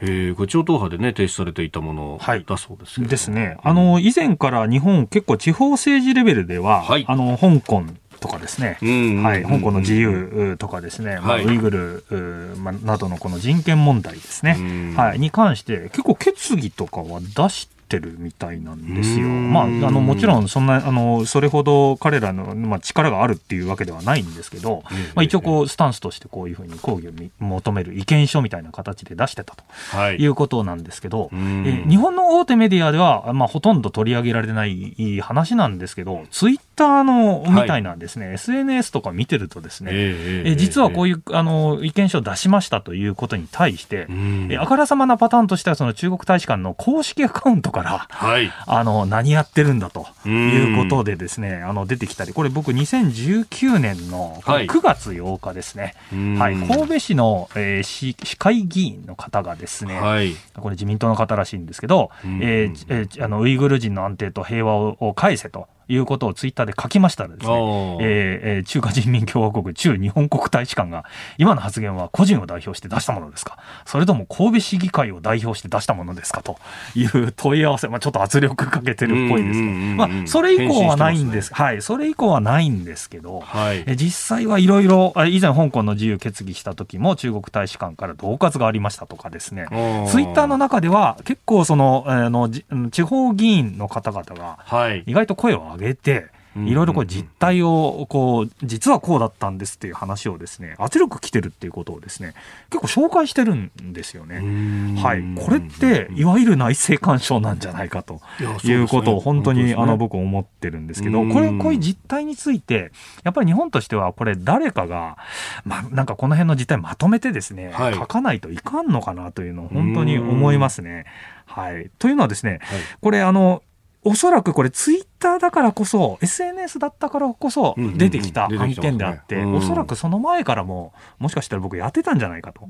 [SPEAKER 1] えー、これ超党派でね、停止されていたものだそうです、
[SPEAKER 3] はい、ですね。あの、以前から日本結構地方政治レベルでは、はい、あの、香港とかですね、はい、香港の自由とかですね、まあ、ウイグル、まあ、などのこの人権問題ですね、はい、に関して結構決議とかは出してるみたいなんですよ。まあ、あのもちろんそんなあのそれほど彼らの、まあ、力があるっていうわけではないんですけど、まあ、一応こうスタンスとしてこういうふうに抗議を求める意見書みたいな形で出してたと、はい、いうことなんですけど、え日本の大手メディアでは、まあ、ほとんど取り上げられてない話なんですけど、ツイッターのみたいなですね、はい、SNS とか見てるとですね、えー、実はこういうあの意見書を出しましたということに対して、えあからさまなパターンとしてはその中国大使館の公式アカウントから、はい、あの何やってるんだということでですね、あの出てきたり、これ僕2019年の9月8日ですね、はい、はい、神戸市の、えー、市市会議員の方がですね、はい、これ自民党の方らしいんですけど、えーえー、あのウイグル人の安定と平和を返せと。いうことをツイッターで書きましたらですね、えー、中華人民共和国駐日本国大使館が今の発言は個人を代表して出したものですか？それとも神戸市議会を代表して出したものですか？という問い合わせ、まあ、ちょっと圧力かけてるっぽいですね。まあ、それ以降はないんです。はい。それ以降はないんですけど、はい、実際はいろいろ、以前香港の自由決議した時も中国大使館から恫喝がありましたとかですね、ツイッターの中では結構その、あの、地方議員の方々が意外と声を上げて、いろいろこう実態をこう実はこうだったんですっていう話をですね圧力来てるっていうことをですね結構紹介してるんですよね。はい、これっていわゆる内政干渉なんじゃないかということを本当にあの僕思ってるんですけどこれこういう実態についてやっぱり日本としてはこれ誰かがまあなんかこの辺の実態まとめてですね、はい、書かないといかんのかなというのを本当に思いますね。はい、というのはですね、はい、これあのおそらくこれツイッターだからこそ、SNS だったからこそ出てきた案件であって、おそらくその前からも、もしかしたら僕やってたんじゃないかと。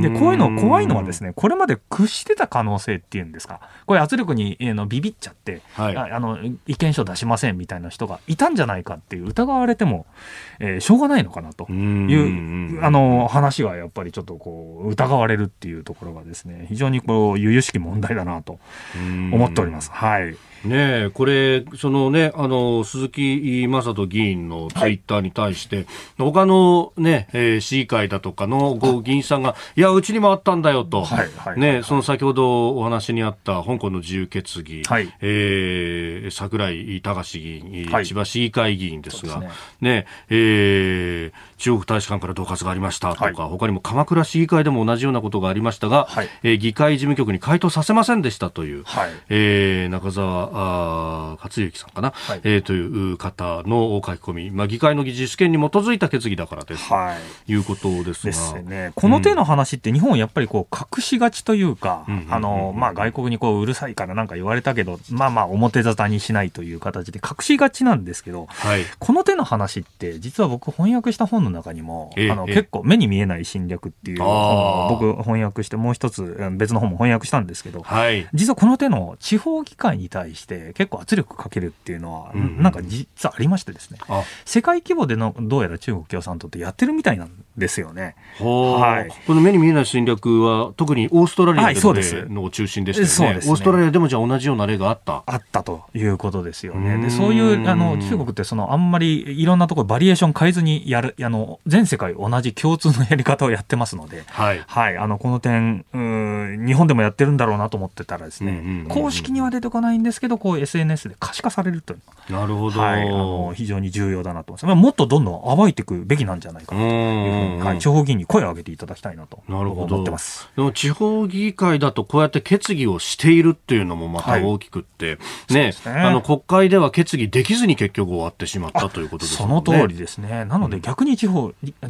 [SPEAKER 3] で、こういうの怖いのはですね、これまで屈してた可能性っていうんですか、これ圧力に、えー、のビビっちゃって、はい、あの、意見書出しませんみたいな人がいたんじゃないかっていう疑われても、えー、しょうがないのかなと。いう、あの、話がやっぱりちょっとこう、疑われるっていうところがですね、非常にこう、由々しき問題だなと思っております。はい。
[SPEAKER 1] ねこれ、そのね、あの、鈴木正人議員のツイッターに対して、はい、他のね、えー、市議会だとかのご議員さんが、い。や、うちにもあったんだよと、はいはい、ね、その先ほどお話にあった香港の自由決議、はい、えー、桜井隆議員、はい、千葉市議会議員ですが、ね。ね、えー、中国大使館から恫喝がありましたとか、はい、他にも鎌倉市議会でも同じようなことがありましたが、はい、えー、議会事務局に回答させませんでしたという、はい、えー、中澤あ克行さんかな、はい、えー、という方の書き込み、まあ、議会の自主権に基づいた決議だからです、はい、いうことです
[SPEAKER 3] が。ね、この手の話って日本やっぱりこう隠しがちというか、あのまあ、外国にこううるさいからなんか言われたけど、まあまあ表沙汰にしないという形で隠しがちなんですけど、はい、この手の話って実は僕翻訳した本の中にも、えー、あの結構目に見えない侵略っていう本を僕翻訳してもう一つ別の本も翻訳したんですけど、はい、実はこの手の地方議会に対して結構圧力かけるっていうのは、なんか実はありましてですね、世界規模でのどうやら中国共産党ってやってるみたいなんですよね。
[SPEAKER 1] はい、この目に見えない侵略は特にオーストラリアでの中心でしたよね,、はい、ね。オーストラリアでもじゃあ同じような例があった。
[SPEAKER 3] あったということですよね。でそういうあの中国ってそのあんまりいろんなところバリエーション変えずにやるあの全世界同じ共通のやり方をやってますので、はい、はい、あのこの点うん日本でもやってるんだろうなと思ってたらですね、公式には出てこないんですけどこう SNS で可視化されるという。
[SPEAKER 1] なるほど、
[SPEAKER 3] はい、あの非常に重要だなと思います。もっとどんどん暴いていくべきなんじゃないかなというふうに、はい、地方議員に声を上げていただきたいなと思ってます。
[SPEAKER 1] でも地方議会だとこうやって決議をしているっていうのもまた大きくって、はい、ね、ね、あの国会では決議できずに結局終わってしまったということですね。
[SPEAKER 3] その通りですね。なので逆に地方、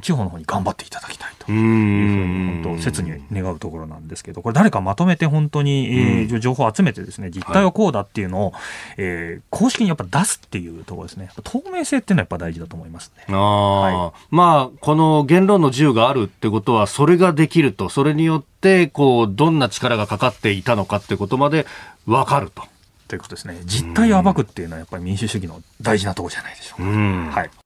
[SPEAKER 3] 地方の方に頑張っていただきたいというふうに本当切に願うところなんですけど、これ誰かまとめて本当に、えー、情報を集めてですね、実態はこうだっていうのを、はい、えー、公式にやっぱ出すっていうところですね。透明性っていうのはやっぱ大事だと思いますね。あ
[SPEAKER 1] はい、まあ、この言論の自由があるってことは、それができると、それによって、こう、どんな力がかかっていたのかってことまで分かると。
[SPEAKER 3] ということですね。実態を暴くっていうのはやっぱり民主主義の大事なところじゃないでしょうか。はい。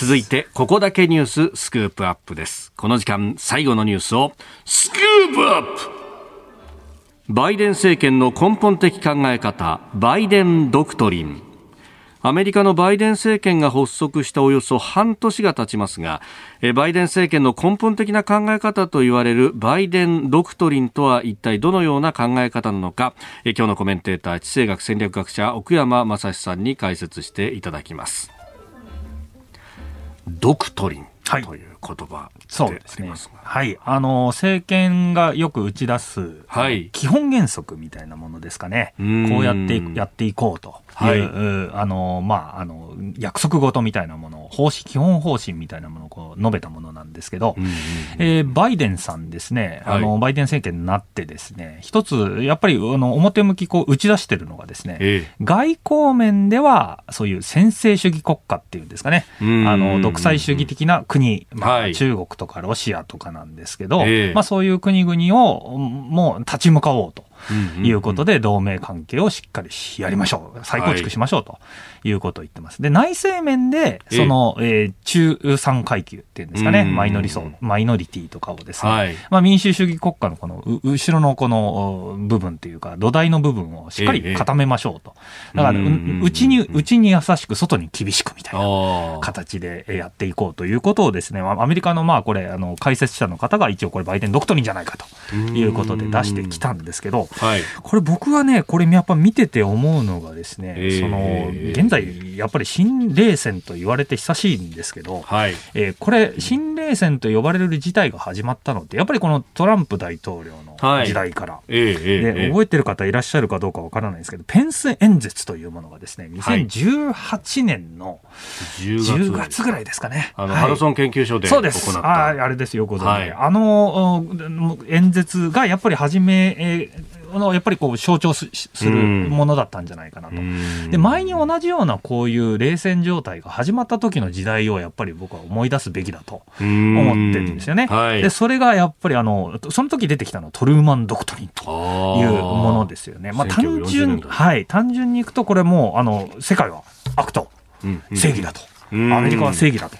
[SPEAKER 1] 続いて、ここだけニューススクープアップです。この時間、最後のニュースを、スクープアップバイデン政権の根本的考え方、バイデンドクトリン。アメリカのバイデン政権が発足したおよそ半年が経ちますが、バイデン政権の根本的な考え方と言われるバイデンドクトリンとは一体どのような考え方なのか、今日のコメンテーター、地政学戦略学者、奥山正史さんに解説していただきます。ドクトリンという言葉そうですね。
[SPEAKER 3] はい。あの、政権がよく打ち出す、はい、基本原則みたいなものですかね。こうやってやっていこうという、はい、あの、まあ、あの、約束事みたいなものを、方針、基本方針みたいなものをこう述べたものなんですけど、えー、バイデンさんですね、あの、バイデン政権になってですね、一つ、やっぱり、あの、表向きこう打ち出してるのがですね、えー、外交面では、そういう専制主義国家っていうんですかね、あの、独裁主義的な国、まあ、中国とかロシアとかなんですけど、えー、まあそういう国々をもう立ち向かおうと。いうことで、同盟関係をしっかりやりましょう。再構築しましょうということを言ってます。で、内政面で、その、えー、中産階級っていうんですかね、マイノリ層、マイノリティとかをですね、はい、まあ民主主義国家のこの、後ろのこの部分っていうか、土台の部分をしっかり固めましょうと。だから、うちに、うちに優しく、外に厳しくみたいな形でやっていこうということをですね、アメリカのまあこれ、あの、解説者の方が一応これバイデンドクトリンじゃないかということで出してきたんですけど、はい、これ僕はね、これやっぱ見てて思うのがですね、えー、その、現在、やっぱり新冷戦と言われて久しいんですけど、はい、えー、これ、新冷戦と呼ばれる事態が始まったのって、やっぱりこのトランプ大統領の時代から、はい、で覚えてる方いらっしゃるかどうかわからないんですけど、ペンス演説というものがですね、2018年の10月。ぐらいですかね。
[SPEAKER 1] あの、ハドソン研究所で
[SPEAKER 3] そうです。ああれですよ、ご存知、はい、あの演説がやっぱり始め、えーあのやっぱりこう象徴するものだったんじゃないかなと。で前に同じようなこういう冷戦状態が始まった時の時代をやっぱり僕は思い出すべきだと思ってるんですよね。はい、でそれがやっぱりあのその時出てきたのはトルーマン・ドクトリンというものですよね。まあ、単純に、はい、単純にいくとこれもあの世界は悪と正義だと、アメリカは正義だと。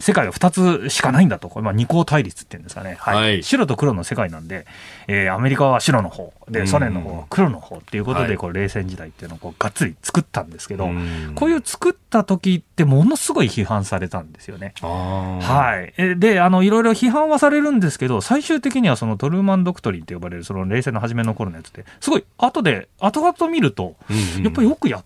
[SPEAKER 3] 世界は2つしかないんだと、まあ、二項対立っていうんですかね、はい、はい、白と黒の世界なんで、えー、アメリカは白の方で、ソ連の方は黒の方っていうことで、こう冷戦時代っていうのをこうがっつり作ったんですけど、こういう作った時ってものすごい批判されたんですよね。はい、であのいろいろ批判はされるんですけど最終的にはそのトルーマン・ドクトリンって呼ばれるその冷戦の初めの頃のやつですごい後で後々見ると、やっぱりよくや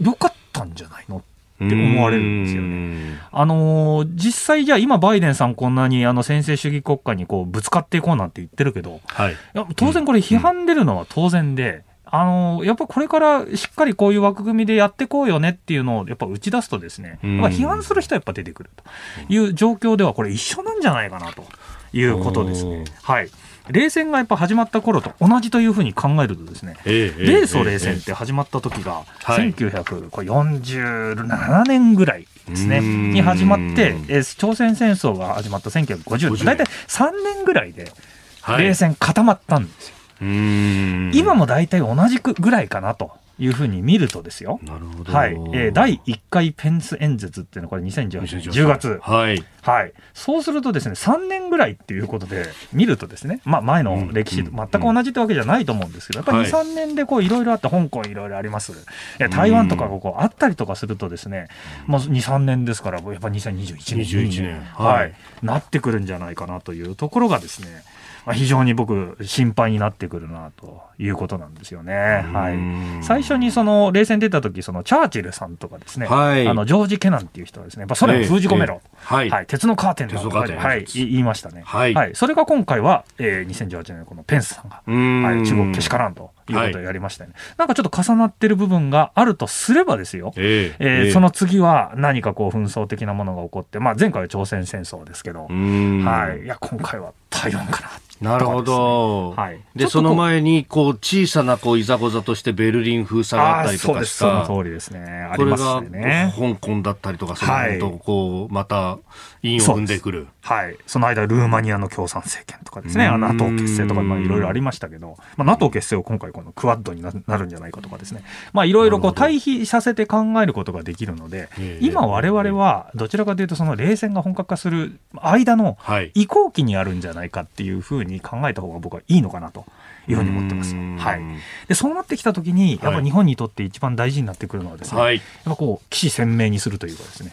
[SPEAKER 3] よかったんじゃないのって思われるんですよね。あのー、実際じゃあ今バイデンさんこんなにあの専制主義国家にこうぶつかっていこうなんて言ってるけど、はい、当然これ批判出るのは当然で、あのー、やっぱこれからしっかりこういう枠組みでやっていこうよねっていうのをやっぱ打ち出すとですね、まあ、批判する人はやっぱ出てくるという状況ではこれ一緒なんじゃないかなということですね。はい。冷戦がやっぱ始まった頃と同じというふうに考えるとですね、えー、米ソ冷戦って始まった時が1947年ぐらいですね、に始まって、えー、朝鮮戦争が始まった1950年、大体3年ぐらいで冷戦固まったんですよ。はい、今も大体同じくぐらいかなと。いうふうに見るとですよ。なるほど。はい。えー、第1回ペンス演説っていうのはこれ2018年10月。はい。はい。そうするとですね、3年ぐらいっていうことで見るとですね、まあ前の歴史、全く同じってわけじゃないと思うんですけど、やっぱり2、3年でこういろいろあって、香港いろいろあります。台湾とかこうあったりとかするとですね、まあ2、3年ですから、やっぱ2021年。21年。はい。なってくるんじゃないかなというところがですね、まあ、非常に僕、心配になってくるなということなんですよね。はい、最初にその冷戦出た時そのチャーチルさんとかですね、はい、あのジョージ・ケナンっていう人はですね、やっぱソ連を封じ込めろ、えーはい、はい、鉄のカーテンだとはい、言いましたね。はい、はい、それが今回は、えー、2018年このペンスさんが、はい、中国けしからんとい。うことをやりましたね、なんかちょっと重なってる部分があるとすればですよ、えー、えー、その次は何かこう紛争的なものが起こって、まあ、前回は朝鮮戦争ですけど、はい、いや今回は台湾かな
[SPEAKER 1] なるほど。はい。で、その前に、こう、小さな、こう、いざこざとしてベルリン封鎖があったりとかした。
[SPEAKER 3] その通りですね。
[SPEAKER 1] これが、香港だったりとか、そのと、こう、また、因を生んでくる。
[SPEAKER 3] はい。その間、ルーマニアの共産政権とかですね、NATO 結成とか、まあ、いろいろありましたけど、まあ、NATO 結成を今回、このクワッドになるんじゃないかとかですね、まあ、いろいろこう、対比させて考えることができるので、今、我々は、どちらかというと、その冷戦が本格化する間の移行期にあるんじゃないかっていうふうに考えた方が僕はいいのかなというふうに思ってます。はい。で、そうなってきたときに、やっぱ日本にとって一番大事になってくるのはですね、はい、やっぱこう、起死鮮明にするというかですね、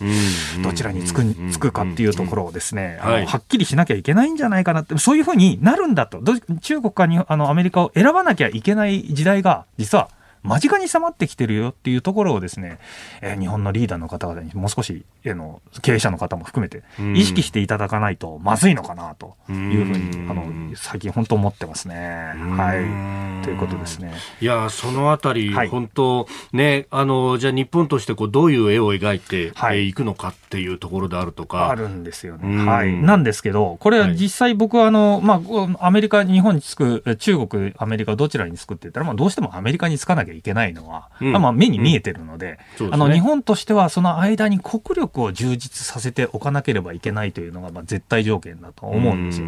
[SPEAKER 3] どちらにつく、つくかっていうところをですね、あのはっきりしなきゃいけないんじゃないかなって、そういうふうになるんだと、中国かにあのアメリカを選ばなきゃいけない時代が、実は間近に迫ってきてるよっていうところをですね、えー、日本のリーダーの方々にもう少し、えー、の経営者の方も含めて意識していただかないとまずいのかなというふうにあの最近本当思ってますね。はい。ということですね。
[SPEAKER 1] いやそのあたり、はい、本当ねあのじゃあ日本としてこうどういう絵を描いてい、はい、くのかっていうところであるとか。
[SPEAKER 3] あるんですよね。はい。なんですけどこれは実際僕はあの、まあアメリカ日本につく中国アメリカどちらにつくって言ったらまあどうしてもアメリカにつかなきゃいけないのは、うん、まあ、目に見えてるのでうん、あの日本としてはその間に国力を充実させておかなければいけないというのがまあ絶対条件だと思うんですよ。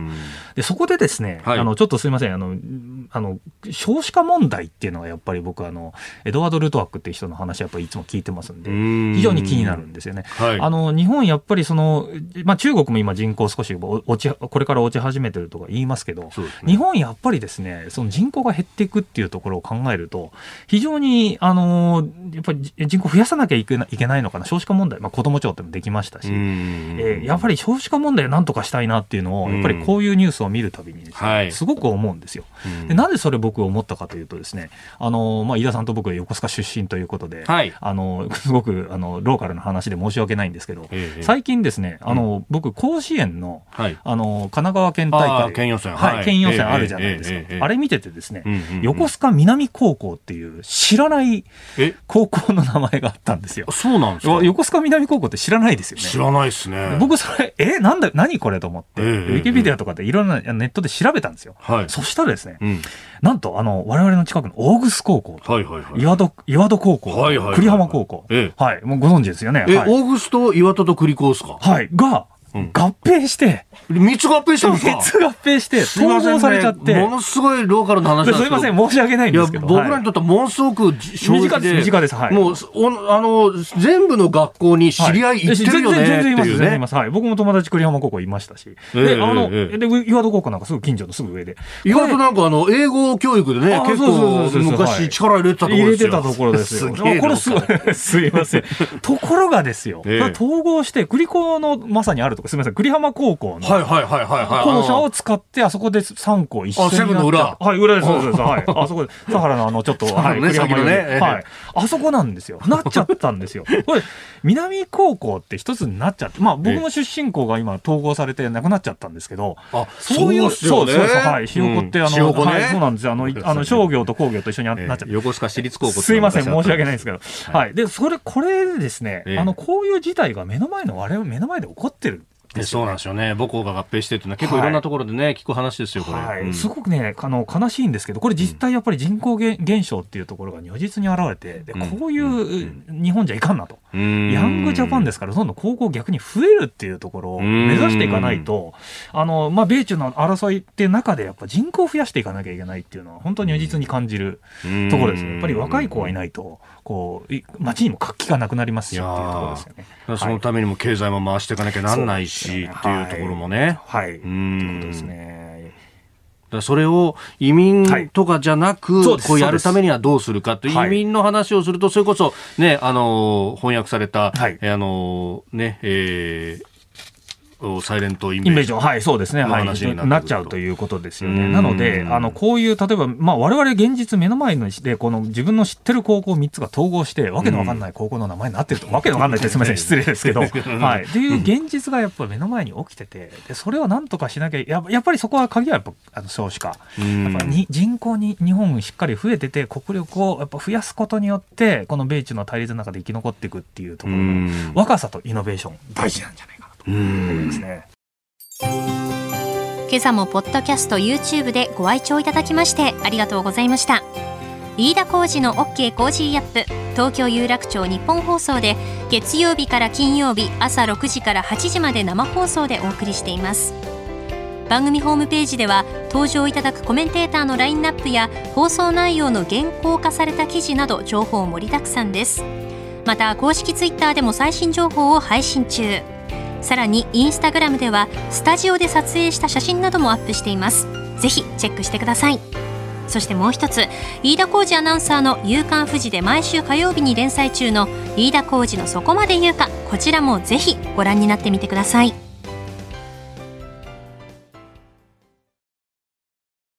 [SPEAKER 3] でそこでですね、はい、あのちょっとすみません。あのあの少子化問題っていうのはやっぱり僕あのエドワード・ルトワックっていう人の話やっぱりいつも聞いてますんで非常に気になるんですよね。はい、あの日本やっぱりその、まあ、中国も今人口少し落ちこれから落ち始めてるとか言いますけど、ね、日本やっぱりですねその人口が減っていくっていうところを考えると非常に、あのやっぱり人口増やさなきゃいけないけないのかな、少子化問題、まあ、子ども庁ってもできましたし、えー、やっぱり少子化問題をなんとかしたいなっていうのを、やっぱりこういうニュースを見るたびに、ね、すごく思うんですよ。でなぜそれ僕思ったかというとですね、あのまあ、飯田さんと僕は横須賀出身ということで、はい、あのすごくあのローカルな話で申し訳ないんですけど、えー、最近ですね、あの、僕、甲子園の、はい、あの神奈川県大会、
[SPEAKER 1] 県予選、
[SPEAKER 3] はい、県予選あるじゃないですか。あれ見ててですね、横須賀南高校っていう知らない高校の名前があったんですよ。
[SPEAKER 1] そうなんですか？
[SPEAKER 3] 横須賀南高校って知らないですよね。
[SPEAKER 1] 知らないですね。
[SPEAKER 3] 僕それ、え、なんだ、何これと思って、えー、ウィキペディアとかでいろんなネットで調べたんですよ。はい、そしたらですね、うん、なんと、あの、我々の近くの大楠高校、はいはいはい、岩戸、岩戸高校、はいはいはい、栗浜高校、えー、はい、もうご存知ですよね。
[SPEAKER 1] え、
[SPEAKER 3] はい、
[SPEAKER 1] 大楠と岩戸と栗高ですか？
[SPEAKER 3] はい、が、合併して、
[SPEAKER 1] 三つ合併したんですか？
[SPEAKER 3] 三つ合併して、統合されちゃって。
[SPEAKER 1] ものすごいローカルな話
[SPEAKER 3] すみません、申し訳ないんですけど。
[SPEAKER 1] 僕らにとってはものすごく
[SPEAKER 3] 正直で。短です、はい。
[SPEAKER 1] もう、おあの、全部の学校に知り合い行ってるよねっていうね。全然い
[SPEAKER 3] ます、はい。僕も友達栗浜高校いましたし。で、あの、で、岩戸高校なんかすぐ近所のすぐ上で。
[SPEAKER 1] 岩戸なんかあの、英語教育でね、結構昔力入れてたところです
[SPEAKER 3] よ。入れてたところですよ。これすごい、すいません。ところがですよ、統合して、栗高のまさにあるとこ、すみません、栗浜高校の校舎を使って、あそこで3校一緒に
[SPEAKER 1] セブンの裏。
[SPEAKER 3] はい、裏です、そうです。はい。あそこで、田原のあの、ちょっと、はい、栗浜のね。はい。あそこなんですよ。なっちゃったんですよ。これ、南高校って一つになっちゃって、まあ僕の出身校が今統合されてなくなっちゃったんですけど、
[SPEAKER 1] あ、そういう、そうそう
[SPEAKER 3] はい。塩子ってあの、はい、そうなんですよ。あの、あの、商業と工業と一緒になっちゃって。
[SPEAKER 1] 横須賀市立高校
[SPEAKER 3] すいません、申し訳ないんですけど。はい。で、それ、これですね、あの、こういう事態が目の前の我々目の前で起こってる
[SPEAKER 1] そうなんですよね、母校が合併してっていうのは、結構い。ろんなところでね、はい、聞く話ですよ、これ、
[SPEAKER 3] はい。うん、すごくねあの、悲しいんですけど、これ、実態やっぱり人口減少っていうところが如実に現れて、でこういう日本じゃいかんなと、うん、ヤングジャパンですから、どんどん高校逆に増えるっていうところを目指していかないと、あのまあ、米中の争いっていう中で、やっぱ人口を増やしていかなきゃいけないっていうのは、本当に如実に感じるところですやっぱり若い子はいないと、こう街にも活気がなくなりますしっていうところですよね。
[SPEAKER 1] そのためにも経済も回していかなきゃなんないし、はい、っていうところもね。
[SPEAKER 3] はい。うん。とい。うことですね。
[SPEAKER 1] だそれを移民とかじゃなく、はい、こうやるためにはどうするかという移民の話をすると、それこそ、ね、あの、翻訳された、はい、あの、ね、えー、サイレントインベージ。
[SPEAKER 3] はい、そうですね。はい。なっちゃうということですよね。なので、あの、こういう、例えば、まあ、我々現実目の前ので、この自分の知ってる高校3つが統合して、わけのわかんない高校の名前になってると、わけのわかんないってすみません、失礼ですけど、はい。っていう現実がやっぱ目の前に起きてて、で、それをなんとかしなきゃ、ややっぱりそこは鍵はやっぱ、あの、少子化。やっぱに人口に日本しっかり増えてて、国力をやっぱ増やすことによって、この米中の対立の中で生き残っていくっていうところの若さとイノベーション、大事なんじゃない思いますね。
[SPEAKER 2] 今朝もポッドキャスト YouTube でご愛聴いただきましてありがとうございました。飯田浩司の OK コージーアップ東京有楽町ニッポン放送で月曜日から金曜日朝6時から8時まで生放送でお送りしています。番組ホームページでは登場いただくコメンテーターのラインナップや放送内容の原稿化された記事など情報盛りだくさんです。また公式ツイッターでも最新情報を配信中。さらにインスタグラムではスタジオで撮影した写真などもアップしています。ぜひチェックしてください。そしてもう一つ飯田浩二アナウンサーの「夕刊富士」で毎週火曜日に連載中の飯田浩二の「そこまで言うか」こちらもぜひご覧になってみてください。